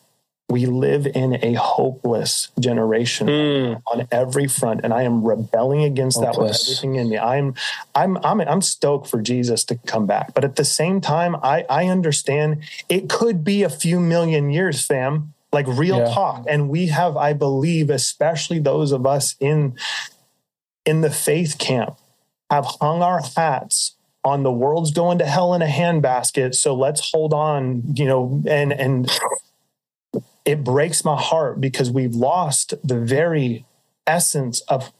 We live in a hopeless generation mm. on every front, and I am rebelling against hopeless. that with everything in me. I'm, I'm, I'm, I'm stoked for Jesus to come back, but at the same time, I, I understand it could be a few million years, fam. Like real yeah. talk, and we have, I believe, especially those of us in in the faith camp, have hung our hats on the world's going to hell in a handbasket so let's hold on you know and and it breaks my heart because we've lost the very essence of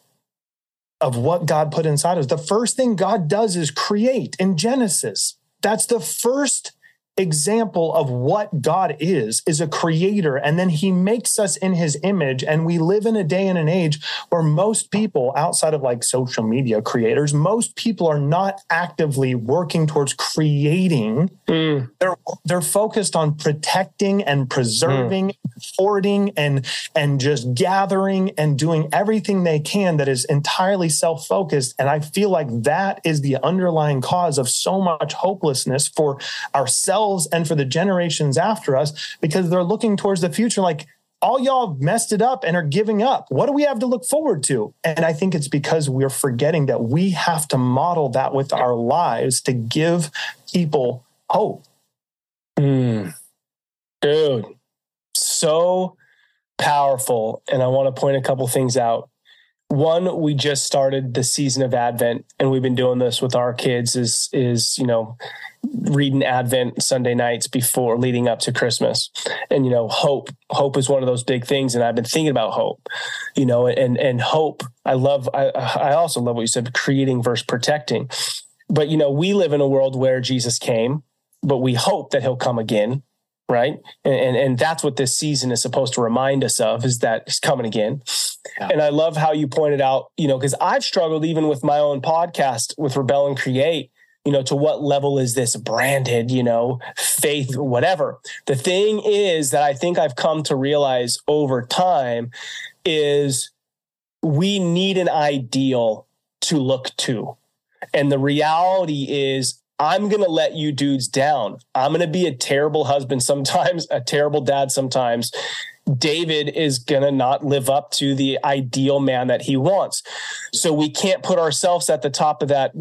of what God put inside us. The first thing God does is create in Genesis. That's the first example of what God is, is a creator. And then he makes us in his image. And we live in a day and an age where most people, outside of like social media creators, most people are not actively working towards creating. Mm. They're they're focused on protecting and preserving, mm. hoarding and and just gathering and doing everything they can that is entirely self-focused. And I feel like that is the underlying cause of so much hopelessness for ourselves ourselves and for the generations after us because they're looking towards the future like all y'all messed it up and are giving up. What do we have to look forward to? And I think it's because we're forgetting that we have to model that with our lives to give people hope. Mm. Dude, so powerful. And I want to point a couple things out. One, we just started the season of Advent, and we've been doing this with our kids. Is is you know reading Advent Sunday nights before leading up to Christmas. And, you know, hope, hope is one of those big things. And I've been thinking about hope, you know, and, and hope. I love, I, I also love what you said, creating versus protecting. But, you know, we live in a world where Jesus came, but we hope that he'll come again. Right. And, and, and that's what this season is supposed to remind us of is that he's coming again. Yeah. And I love how you pointed out, you know, because I've struggled even with my own podcast with Rebel and Create you know, to what level is this branded, you know, faith, whatever. The thing is that I think I've come to realize over time is we need an ideal to look to. And the reality is, I'm going to let you dudes down. I'm going to be a terrible husband sometimes, a terrible dad sometimes. David is going to not live up to the ideal man that he wants. So we can't put ourselves at the top of that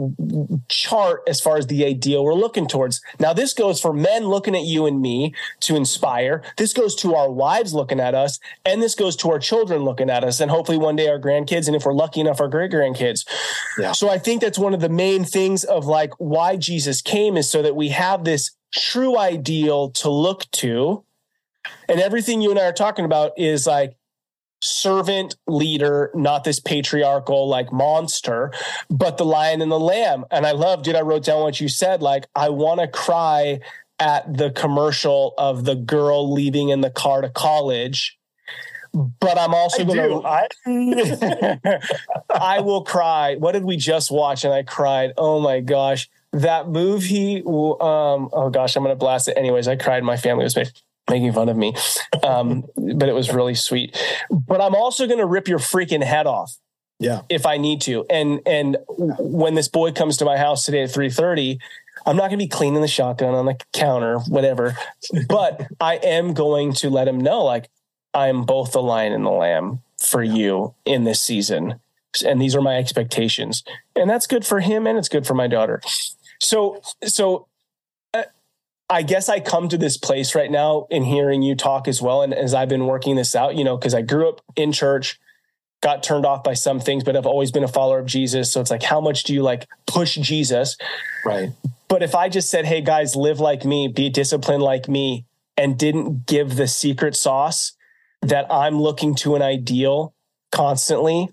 chart as far as the ideal we're looking towards. Now, this goes for men looking at you and me to inspire. This goes to our wives looking at us, and this goes to our children looking at us, and hopefully one day our grandkids, and if we're lucky enough, our great grandkids. Yeah. So I think that's one of the main things of like why Jesus came is so that we have this true ideal to look to and everything you and I are talking about is like servant leader, not this patriarchal like monster, but the lion and the lamb. And I love, dude, I wrote down what you said. Like, I want to cry at the commercial of the girl leaving in the car to college. But I'm also going to. I, I will cry. What did we just watch? And I cried. Oh my gosh, that movie. Um, oh gosh, I'm going to blast it. Anyways, I cried. My family was made making fun of me. Um, but it was really sweet. But I'm also going to rip your freaking head off. Yeah. If I need to. And and when this boy comes to my house today at 3:30, I'm not going to be cleaning the shotgun on the counter, whatever. but I am going to let him know like I'm both the lion and the lamb for you in this season. And these are my expectations. And that's good for him and it's good for my daughter. So so I guess I come to this place right now in hearing you talk as well. And as I've been working this out, you know, because I grew up in church, got turned off by some things, but I've always been a follower of Jesus. So it's like, how much do you like push Jesus? Right. But if I just said, hey guys, live like me, be disciplined like me, and didn't give the secret sauce that I'm looking to an ideal constantly,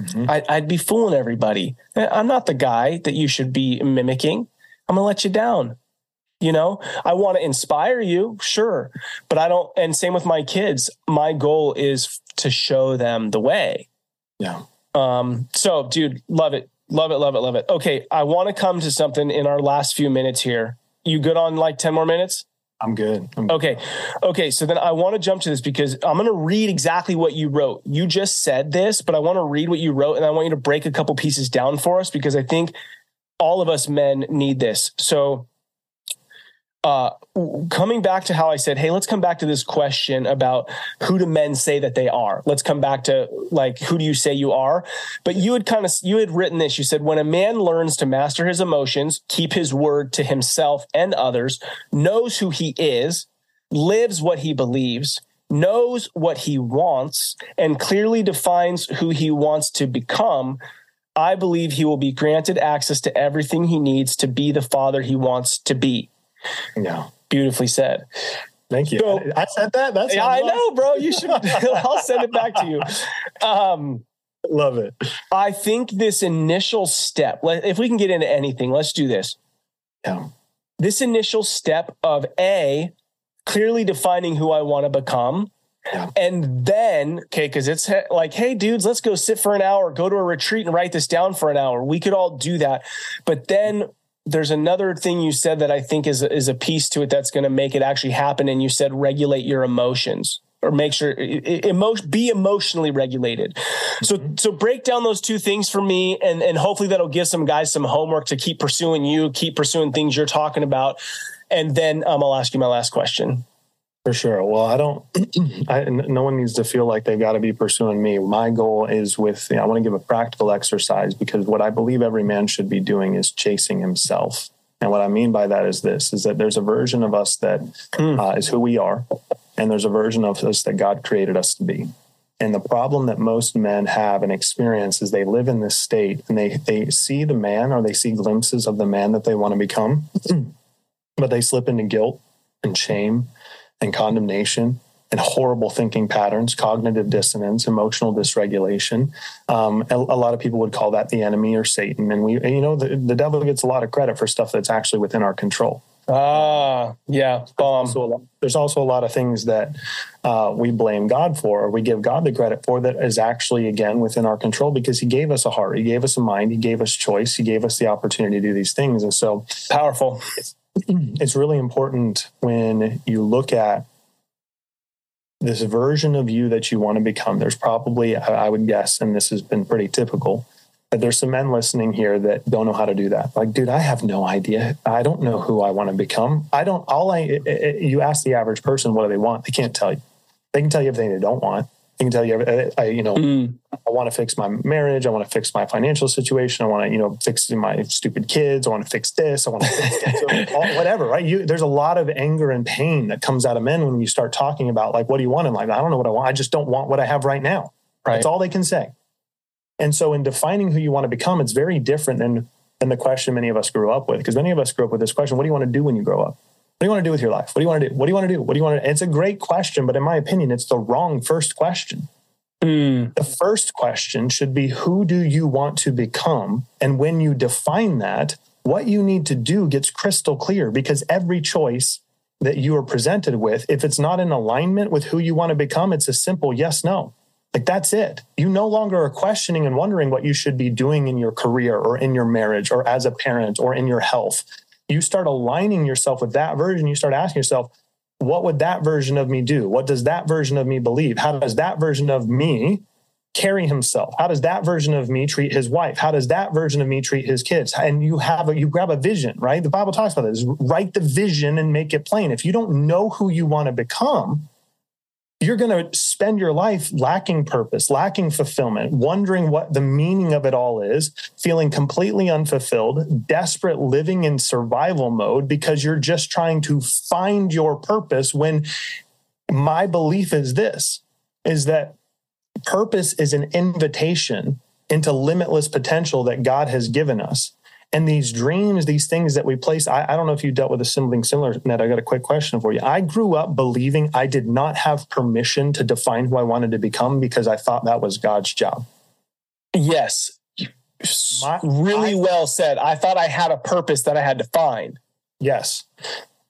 mm-hmm. I, I'd be fooling everybody. I'm not the guy that you should be mimicking. I'm going to let you down. You know, I want to inspire you, sure, but I don't. And same with my kids. My goal is to show them the way. Yeah. Um. So, dude, love it, love it, love it, love it. Okay, I want to come to something in our last few minutes here. You good on like ten more minutes? I'm good. I'm okay. Okay. So then I want to jump to this because I'm going to read exactly what you wrote. You just said this, but I want to read what you wrote and I want you to break a couple pieces down for us because I think all of us men need this. So uh, coming back to how I said, hey, let's come back to this question about who do men say that they are? Let's come back to like, who do you say you are? But you had kind of, you had written this. You said, when a man learns to master his emotions, keep his word to himself and others, knows who he is, lives what he believes, knows what he wants, and clearly defines who he wants to become, I believe he will be granted access to everything he needs to be the father he wants to be. Yeah. Beautifully said. Thank you. So, I said that. That's yeah, I know, bro. You should. I'll send it back to you. Um, Love it. I think this initial step. If we can get into anything, let's do this. Yeah. This initial step of a clearly defining who I want to become. Yeah. And then, okay, because it's like, hey, dudes, let's go sit for an hour, go to a retreat and write this down for an hour. We could all do that. But then there's another thing you said that I think is is a piece to it that's going to make it actually happen. And you said regulate your emotions or make sure emotion be emotionally regulated. So mm-hmm. so break down those two things for me, and and hopefully that'll give some guys some homework to keep pursuing you, keep pursuing things you're talking about, and then um, I'll ask you my last question. For sure. Well, I don't. I, no one needs to feel like they've got to be pursuing me. My goal is with. You know, I want to give a practical exercise because what I believe every man should be doing is chasing himself. And what I mean by that is this: is that there's a version of us that mm. uh, is who we are, and there's a version of us that God created us to be. And the problem that most men have and experience is they live in this state and they they see the man or they see glimpses of the man that they want to become, but they slip into guilt and shame and condemnation and horrible thinking patterns, cognitive dissonance, emotional dysregulation. Um, a, a, lot of people would call that the enemy or Satan. And we, you know, the, the devil gets a lot of credit for stuff that's actually within our control. Ah, yeah. Bomb. There's, also there's also a lot of things that uh, we blame God for, or we give God the credit for, that is actually, again, within our control because He gave us a heart, He gave us a mind, He gave us choice, He gave us the opportunity to do these things. And so, powerful. It's, it's really important when you look at this version of you that you want to become. There's probably, I would guess, and this has been pretty typical, that there's some men listening here that don't know how to do that. Like, dude, I have no idea. I don't know who I want to become. I don't, all I, you ask the average person, what do they want? They can't tell you. They can tell you everything they don't want. They can tell you, I, you know, mm. I want to fix my marriage. I want to fix my financial situation. I want to, you know, fix my stupid kids. I want to fix this. I want to fix whatever, right? You, there's a lot of anger and pain that comes out of men when you start talking about like, what do you want in life? I don't know what I want. I just don't want what I have right now. Right. That's all they can say. And so in defining who you want to become, it's very different than, than the question many of us grew up with. Because many of us grew up with this question, what do you want to do when you grow up? What do you want to do with your life? What do you want to do? What do you want to do? What do you want to do? It's a great question, but in my opinion, it's the wrong first question. Mm. The first question should be who do you want to become? And when you define that, what you need to do gets crystal clear because every choice that you are presented with, if it's not in alignment with who you want to become, it's a simple yes, no. Like that's it. You no longer are questioning and wondering what you should be doing in your career or in your marriage or as a parent or in your health you start aligning yourself with that version. You start asking yourself, what would that version of me do? What does that version of me believe? How does that version of me carry himself? How does that version of me treat his wife? How does that version of me treat his kids? And you have a, you grab a vision, right? The Bible talks about this. Write the vision and make it plain. If you don't know who you want to become, you're going to spend your life lacking purpose, lacking fulfillment, wondering what the meaning of it all is, feeling completely unfulfilled, desperate, living in survival mode because you're just trying to find your purpose. When my belief is this is that purpose is an invitation into limitless potential that God has given us. And these dreams, these things that we place, I, I don't know if you dealt with a something similar, Ned. I got a quick question for you. I grew up believing I did not have permission to define who I wanted to become because I thought that was God's job. Yes. My, really I, well said. I thought I had a purpose that I had to find. Yes.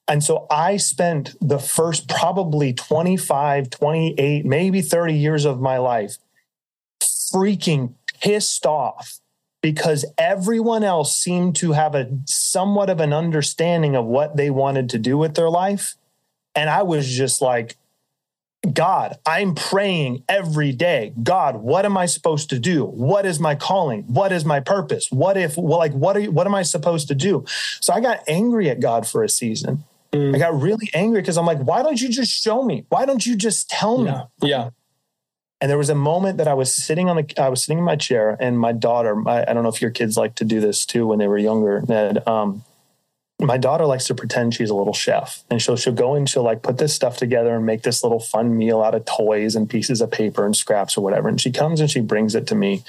And so I spent the first probably 25, 28, maybe 30 years of my life freaking pissed off because everyone else seemed to have a somewhat of an understanding of what they wanted to do with their life. And I was just like, God, I'm praying every day. God, what am I supposed to do? What is my calling? What is my purpose? What if, well, like, what are you, what am I supposed to do? So I got angry at God for a season. Mm. I got really angry because I'm like, why don't you just show me? Why don't you just tell me? Yeah. yeah. And there was a moment that I was sitting on the, I was sitting in my chair, and my daughter, my, I don't know if your kids like to do this too when they were younger, Ned. Um, my daughter likes to pretend she's a little chef, and she'll she'll go and she'll like put this stuff together and make this little fun meal out of toys and pieces of paper and scraps or whatever. And she comes and she brings it to me,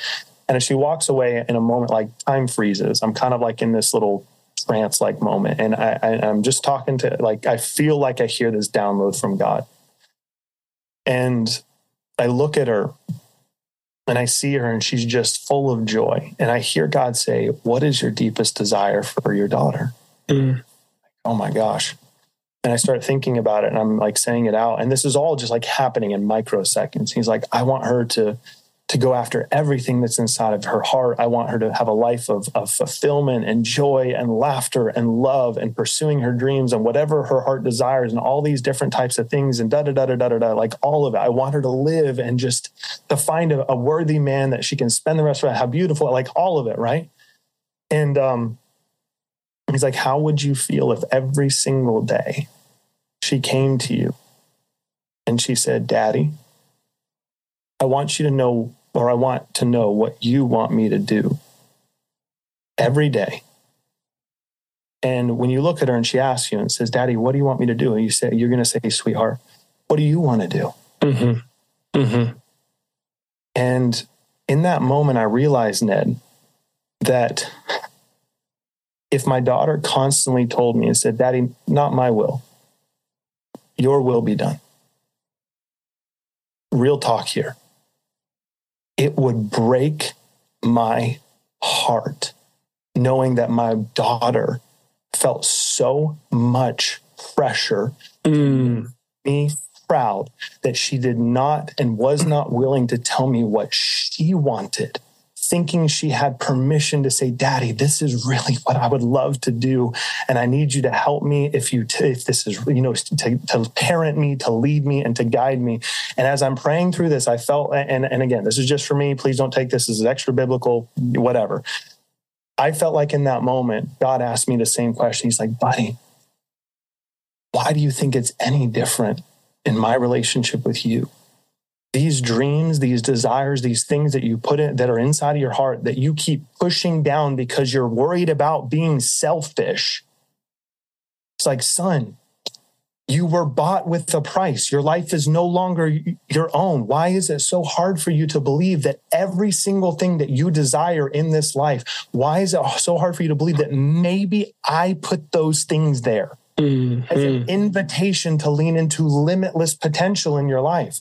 and as she walks away, in a moment like time freezes. I'm kind of like in this little trance like moment, and I, I I'm just talking to like I feel like I hear this download from God, and I look at her and I see her and she's just full of joy. And I hear God say, What is your deepest desire for your daughter? Mm. Oh my gosh. And I start thinking about it and I'm like saying it out. And this is all just like happening in microseconds. He's like, I want her to to go after everything that's inside of her heart. I want her to have a life of, of fulfillment and joy and laughter and love and pursuing her dreams and whatever her heart desires and all these different types of things and da da da da da da, da like all of it. I want her to live and just to find a, a worthy man that she can spend the rest of her. How beautiful, like all of it, right? And um, he's like, How would you feel if every single day she came to you and she said, Daddy, I want you to know or I want to know what you want me to do every day. And when you look at her and she asks you and says, Daddy, what do you want me to do? And you say, You're going to say, Sweetheart, what do you want to do? Mm-hmm. Mm-hmm. And in that moment, I realized, Ned, that if my daughter constantly told me and said, Daddy, not my will, your will be done. Real talk here it would break my heart knowing that my daughter felt so much pressure mm. me proud that she did not and was not willing to tell me what she wanted thinking she had permission to say, Daddy, this is really what I would love to do. And I need you to help me if you, t- if this is, you know, to, to parent me, to lead me, and to guide me. And as I'm praying through this, I felt, and, and again, this is just for me. Please don't take this as extra biblical, whatever. I felt like in that moment, God asked me the same question. He's like, buddy, why do you think it's any different in my relationship with you. These dreams, these desires, these things that you put in that are inside of your heart that you keep pushing down because you're worried about being selfish. It's like, son, you were bought with a price. Your life is no longer your own. Why is it so hard for you to believe that every single thing that you desire in this life, why is it so hard for you to believe that maybe I put those things there mm-hmm. as an invitation to lean into limitless potential in your life?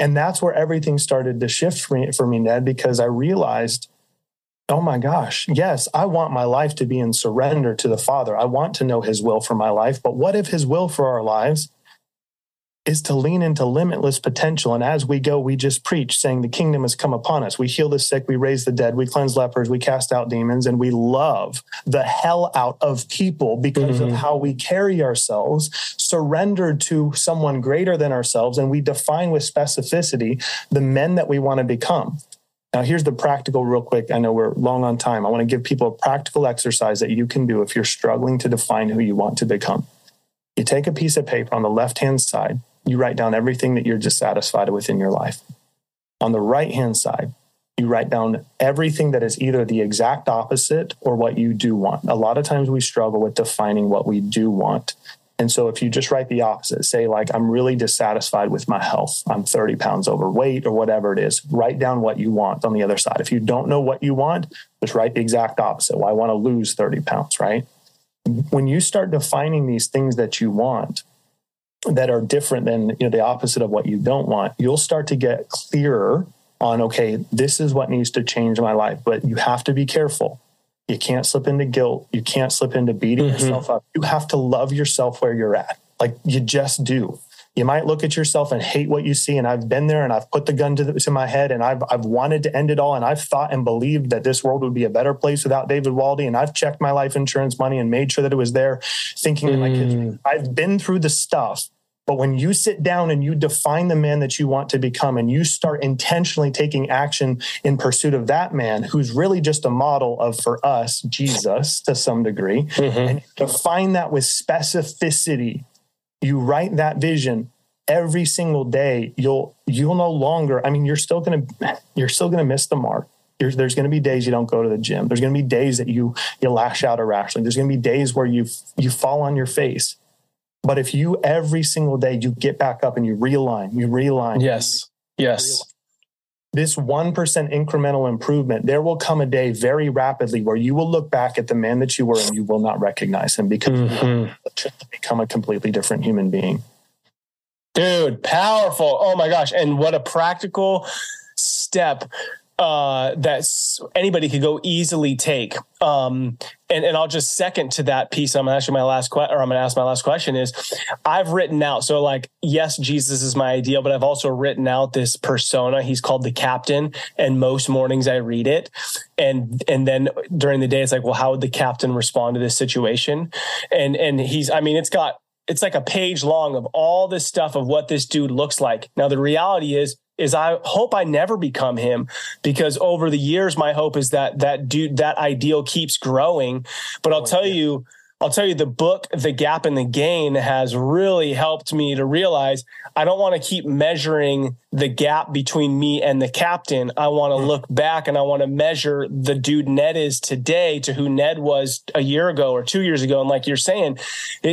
And that's where everything started to shift for me, for me Ned, because I realized oh my gosh, yes, I want my life to be in surrender to the Father. I want to know His will for my life. But what if His will for our lives is to lean into limitless potential? And as we go, we just preach, saying, The kingdom has come upon us. We heal the sick, we raise the dead, we cleanse lepers, we cast out demons, and we love the hell out of people because mm-hmm. of how we carry ourselves, surrendered to someone greater than ourselves. And we define with specificity the men that we want to become. Now, here's the practical, real quick. I know we're long on time. I want to give people a practical exercise that you can do if you're struggling to define who you want to become. You take a piece of paper on the left hand side, you write down everything that you're dissatisfied with in your life. On the right hand side, you write down everything that is either the exact opposite or what you do want. A lot of times we struggle with defining what we do want. And so if you just write the opposite, say like, I'm really dissatisfied with my health. I'm 30 pounds overweight or whatever it is, write down what you want on the other side. If you don't know what you want, just write the exact opposite. Well, I want to lose 30 pounds, right? When you start defining these things that you want that are different than you know the opposite of what you don't want, you'll start to get clearer on okay, this is what needs to change my life. But you have to be careful you can't slip into guilt. You can't slip into beating mm-hmm. yourself up. You have to love yourself where you're at. Like you just do. You might look at yourself and hate what you see. And I've been there and I've put the gun to, the, to my head and I've, I've wanted to end it all. And I've thought and believed that this world would be a better place without David Waldy. And I've checked my life insurance money and made sure that it was there, thinking mm. that my kids, mm. I've been through the stuff but when you sit down and you define the man that you want to become and you start intentionally taking action in pursuit of that man, who's really just a model of, for us, Jesus to some degree, mm-hmm. and define that with specificity, you write that vision every single day, you'll, you'll no longer, I mean, you're still going to, you're still going to miss the mark. You're, there's going to be days you don't go to the gym. There's going to be days that you, you lash out irrationally. There's going to be days where you, you fall on your face but if you every single day you get back up and you realign, you realign. Yes. You yes. Realign, this 1% incremental improvement, there will come a day very rapidly where you will look back at the man that you were and you will not recognize him because mm-hmm. you become a completely different human being. Dude, powerful. Oh my gosh. And what a practical step uh, that anybody could go easily take. Um, and, and I'll just second to that piece. I'm actually my last question, or I'm going to ask my last question is I've written out. So like, yes, Jesus is my ideal, but I've also written out this persona. He's called the captain. And most mornings I read it. And, and then during the day, it's like, well, how would the captain respond to this situation? And, and he's, I mean, it's got, it's like a page long of all this stuff of what this dude looks like. Now, the reality is is I hope I never become him because over the years, my hope is that that dude, that ideal keeps growing. But I'll oh, tell yeah. you, I'll tell you the book, The Gap and the Gain, has really helped me to realize I don't want to keep measuring the gap between me and the captain. I want to hmm. look back and I want to measure the dude Ned is today to who Ned was a year ago or two years ago. And like you're saying,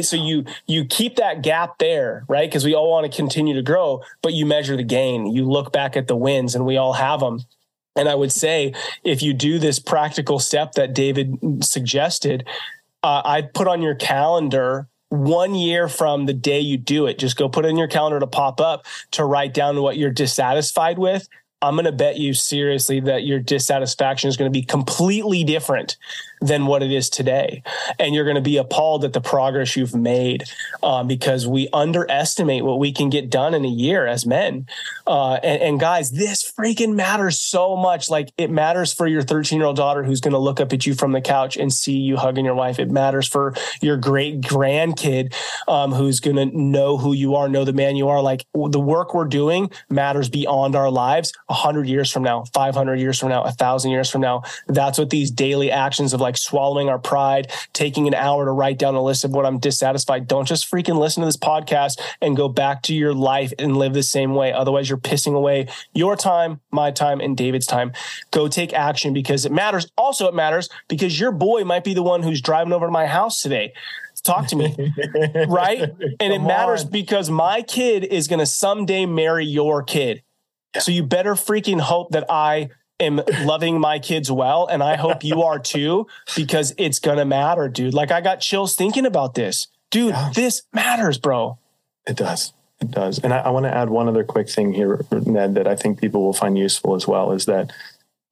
so you you keep that gap there, right? Because we all want to continue to grow, but you measure the gain. You look back at the wins, and we all have them. And I would say if you do this practical step that David suggested, uh, I'd put on your calendar one year from the day you do it. Just go put it in your calendar to pop up to write down what you're dissatisfied with. I'm going to bet you seriously that your dissatisfaction is going to be completely different than what it is today. And you're going to be appalled at the progress you've made um, because we underestimate what we can get done in a year as men. Uh, and, and, guys, this freaking matters so much. Like it matters for your 13 year old daughter who's going to look up at you from the couch and see you hugging your wife. It matters for your great grandkid um, who's going to know who you are, know the man you are. Like the work we're doing matters beyond our lives 100 years from now, 500 years from now, 1,000 years from now. That's what these daily actions of like, like swallowing our pride, taking an hour to write down a list of what I'm dissatisfied. Don't just freaking listen to this podcast and go back to your life and live the same way. Otherwise, you're pissing away your time, my time, and David's time. Go take action because it matters. Also, it matters because your boy might be the one who's driving over to my house today talk to me right and it matters on. because my kid is going to someday marry your kid yeah. so you better freaking hope that i am loving my kids well and i hope you are too because it's going to matter dude. Like i got chills thinking about this. Dude yeah. this matters bro. It does. It does. And i, I want to add one other quick thing here ned that i think people will find useful as well is that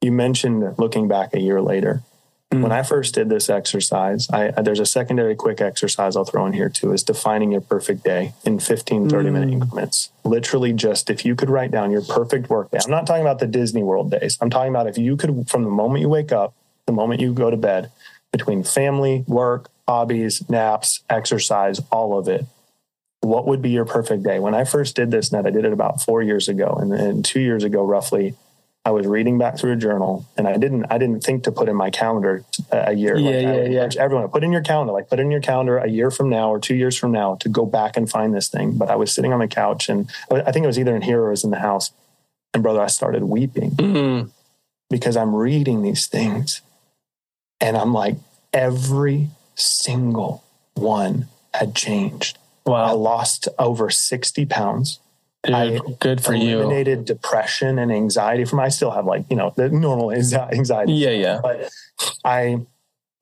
you mentioned looking back a year later Mm. When I first did this exercise, I, there's a secondary quick exercise I'll throw in here too is defining your perfect day in 15, 30 mm. minute increments. Literally just if you could write down your perfect work day. I'm not talking about the Disney World days. I'm talking about if you could, from the moment you wake up, the moment you go to bed, between family, work, hobbies, naps, exercise, all of it, what would be your perfect day? When I first did this Ned, I did it about four years ago. And, and two years ago, roughly, I was reading back through a journal and I didn't I didn't think to put in my calendar a year. Yeah, like, yeah, yeah. Everyone put in your calendar, like put in your calendar a year from now or two years from now to go back and find this thing. But I was sitting on the couch and I think it was either in here or it was in the house. And brother, I started weeping mm-hmm. because I'm reading these things and I'm like, every single one had changed. Wow. I lost over 60 pounds. Dude, I good for you. Eliminated depression and anxiety from. I still have like you know the normal anxiety. Yeah, yeah. But I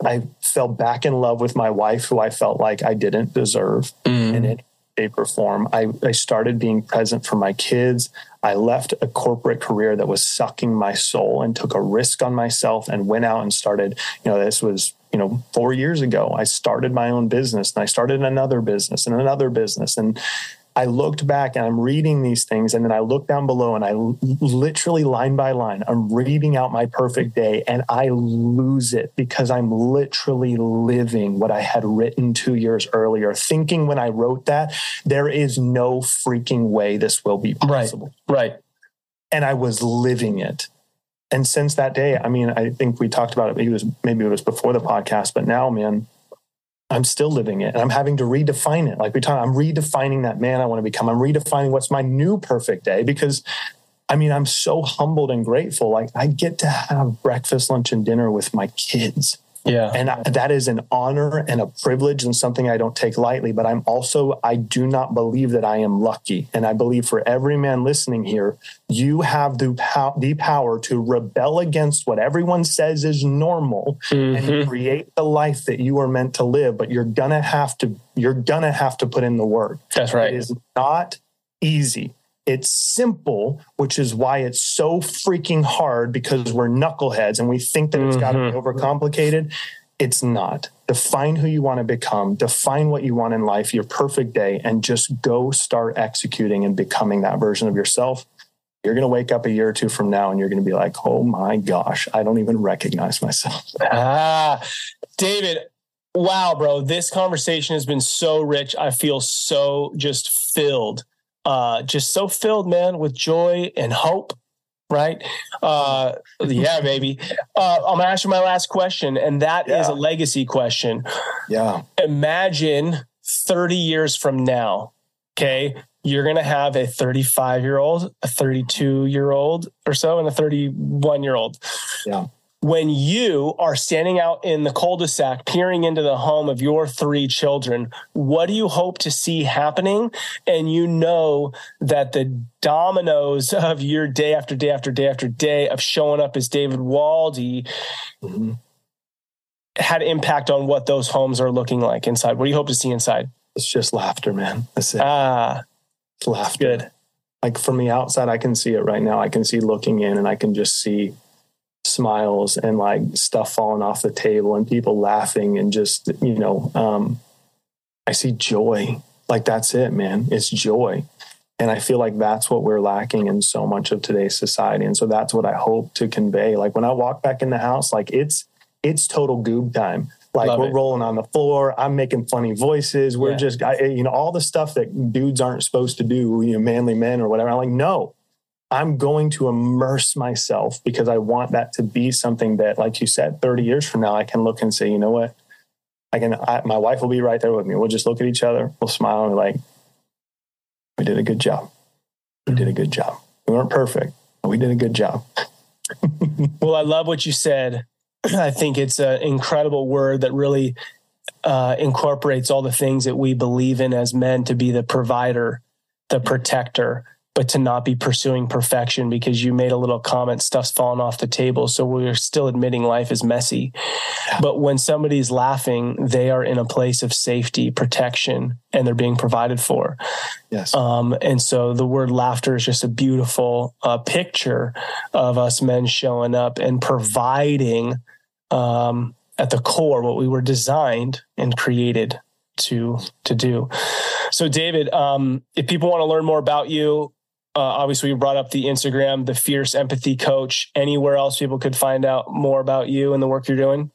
I fell back in love with my wife, who I felt like I didn't deserve mm. in any shape or form. I, I started being present for my kids. I left a corporate career that was sucking my soul and took a risk on myself and went out and started. You know, this was you know four years ago. I started my own business and I started another business and another business and I looked back and I'm reading these things, and then I look down below and I literally line by line, I'm reading out my perfect day and I lose it because I'm literally living what I had written two years earlier, thinking when I wrote that, there is no freaking way this will be possible. Right. right. And I was living it. And since that day, I mean, I think we talked about it. Maybe it was maybe it was before the podcast, but now, man, I'm still living it and I'm having to redefine it. Like we talk, I'm redefining that man I want to become. I'm redefining what's my new perfect day because I mean, I'm so humbled and grateful. Like I get to have breakfast, lunch, and dinner with my kids. Yeah. And I, that is an honor and a privilege and something I don't take lightly. But I'm also, I do not believe that I am lucky. And I believe for every man listening here, you have the, pow- the power to rebel against what everyone says is normal mm-hmm. and create the life that you are meant to live. But you're going to have to, you're going to have to put in the work. That's right. It is not easy. It's simple, which is why it's so freaking hard because we're knuckleheads and we think that it's mm-hmm. got to be overcomplicated. It's not. Define who you want to become, define what you want in life, your perfect day, and just go start executing and becoming that version of yourself. You're going to wake up a year or two from now and you're going to be like, oh my gosh, I don't even recognize myself. Ah, David, wow, bro, this conversation has been so rich. I feel so just filled uh, just so filled, man, with joy and hope. Right? Uh, yeah, baby. Uh, I'm gonna ask you my last question, and that yeah. is a legacy question. Yeah. Imagine 30 years from now, okay, you're going to have a 35 year old, a 32 year old or so, and a 31 year old. Yeah when you are standing out in the cul-de-sac peering into the home of your three children what do you hope to see happening? And you know that the dominoes of your day after day after day after day of showing up as david waldy mm-hmm. had impact on what those homes are looking like inside. What do you hope to see inside? It's just laughter man. That's it. Ah. It's laughter. Good. Like from the outside i can see it right now. I can see looking in and i can just see smiles and like stuff falling off the table and people laughing and just you know um, i see joy. Like that's it man. It's joy. And i feel like that's what we're lacking in so much of today's society. And so that's what i hope to convey. Like when i walk back in the house like it's it's total goob time. Like Love we're it. rolling on the floor. I'm making funny voices. We're yeah. just I, you know all the stuff that dudes aren't supposed to do you know manly men or whatever. I'm like no I'm going to immerse myself because I want that to be something that, like you said, 30 years from now, I can look and say, you know what? I can, I, my wife will be right there with me. We'll just look at each other, we'll smile and be like, we did a good job. We did a good job. We weren't perfect, but we did a good job. well, I love what you said. I think it's an incredible word that really uh, incorporates all the things that we believe in as men to be the provider, the protector, but to not be pursuing perfection because you made a little comment, stuff's falling off the table. So we're still admitting life is messy. Yeah. But when somebody's laughing, they are in a place of safety, protection, and they're being provided for. Yes. Um, and so the word laughter is just a beautiful uh, picture of us men showing up and providing um, at the core what we were designed and created to to do. So, David, um, if people want to learn more about you, uh, obviously, we brought up the Instagram, the Fierce Empathy Coach. Anywhere else people could find out more about you and the work you're doing?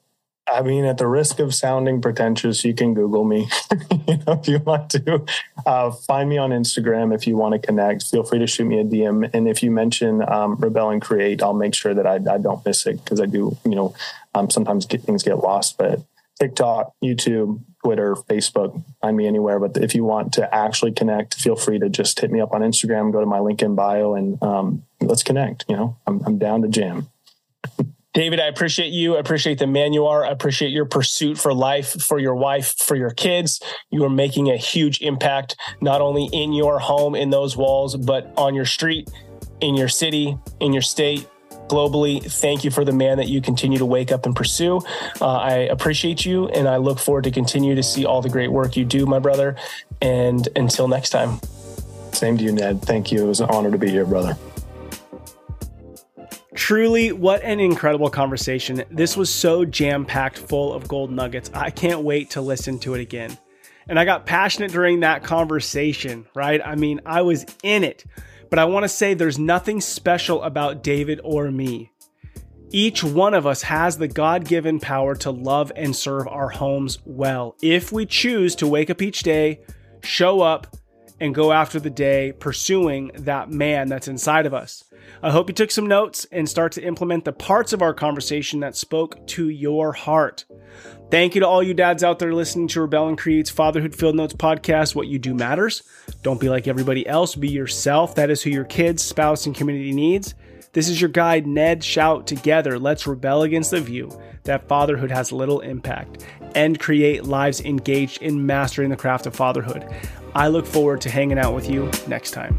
I mean, at the risk of sounding pretentious, you can Google me you know, if you want to. Uh, find me on Instagram if you want to connect. Feel free to shoot me a DM. And if you mention um, Rebel and Create, I'll make sure that I, I don't miss it because I do, you know, um, sometimes get, things get lost. But TikTok, YouTube, Twitter, Facebook, find me anywhere. But if you want to actually connect, feel free to just hit me up on Instagram, go to my link in bio, and um, let's connect. You know, I'm, I'm down to jam. David, I appreciate you. I appreciate the man you are. I appreciate your pursuit for life, for your wife, for your kids. You are making a huge impact, not only in your home, in those walls, but on your street, in your city, in your state, globally. Thank you for the man that you continue to wake up and pursue. Uh, I appreciate you, and I look forward to continue to see all the great work you do, my brother. And until next time. Same to you, Ned. Thank you. It was an honor to be here, brother. Truly, what an incredible conversation. This was so jam packed full of gold nuggets. I can't wait to listen to it again. And I got passionate during that conversation, right? I mean, I was in it. But I want to say there's nothing special about David or me. Each one of us has the God given power to love and serve our homes well if we choose to wake up each day, show up, and go after the day pursuing that man that's inside of us. I hope you took some notes and start to implement the parts of our conversation that spoke to your heart. Thank you to all you dads out there listening to Rebel and Create's Fatherhood Field Notes podcast. What you do matters. Don't be like everybody else. Be yourself. That is who your kids, spouse, and community needs. This is your guide, Ned Schaut. Together, let's rebel against the view that fatherhood has little impact and create lives engaged in mastering the craft of fatherhood. I look forward to hanging out with you next time.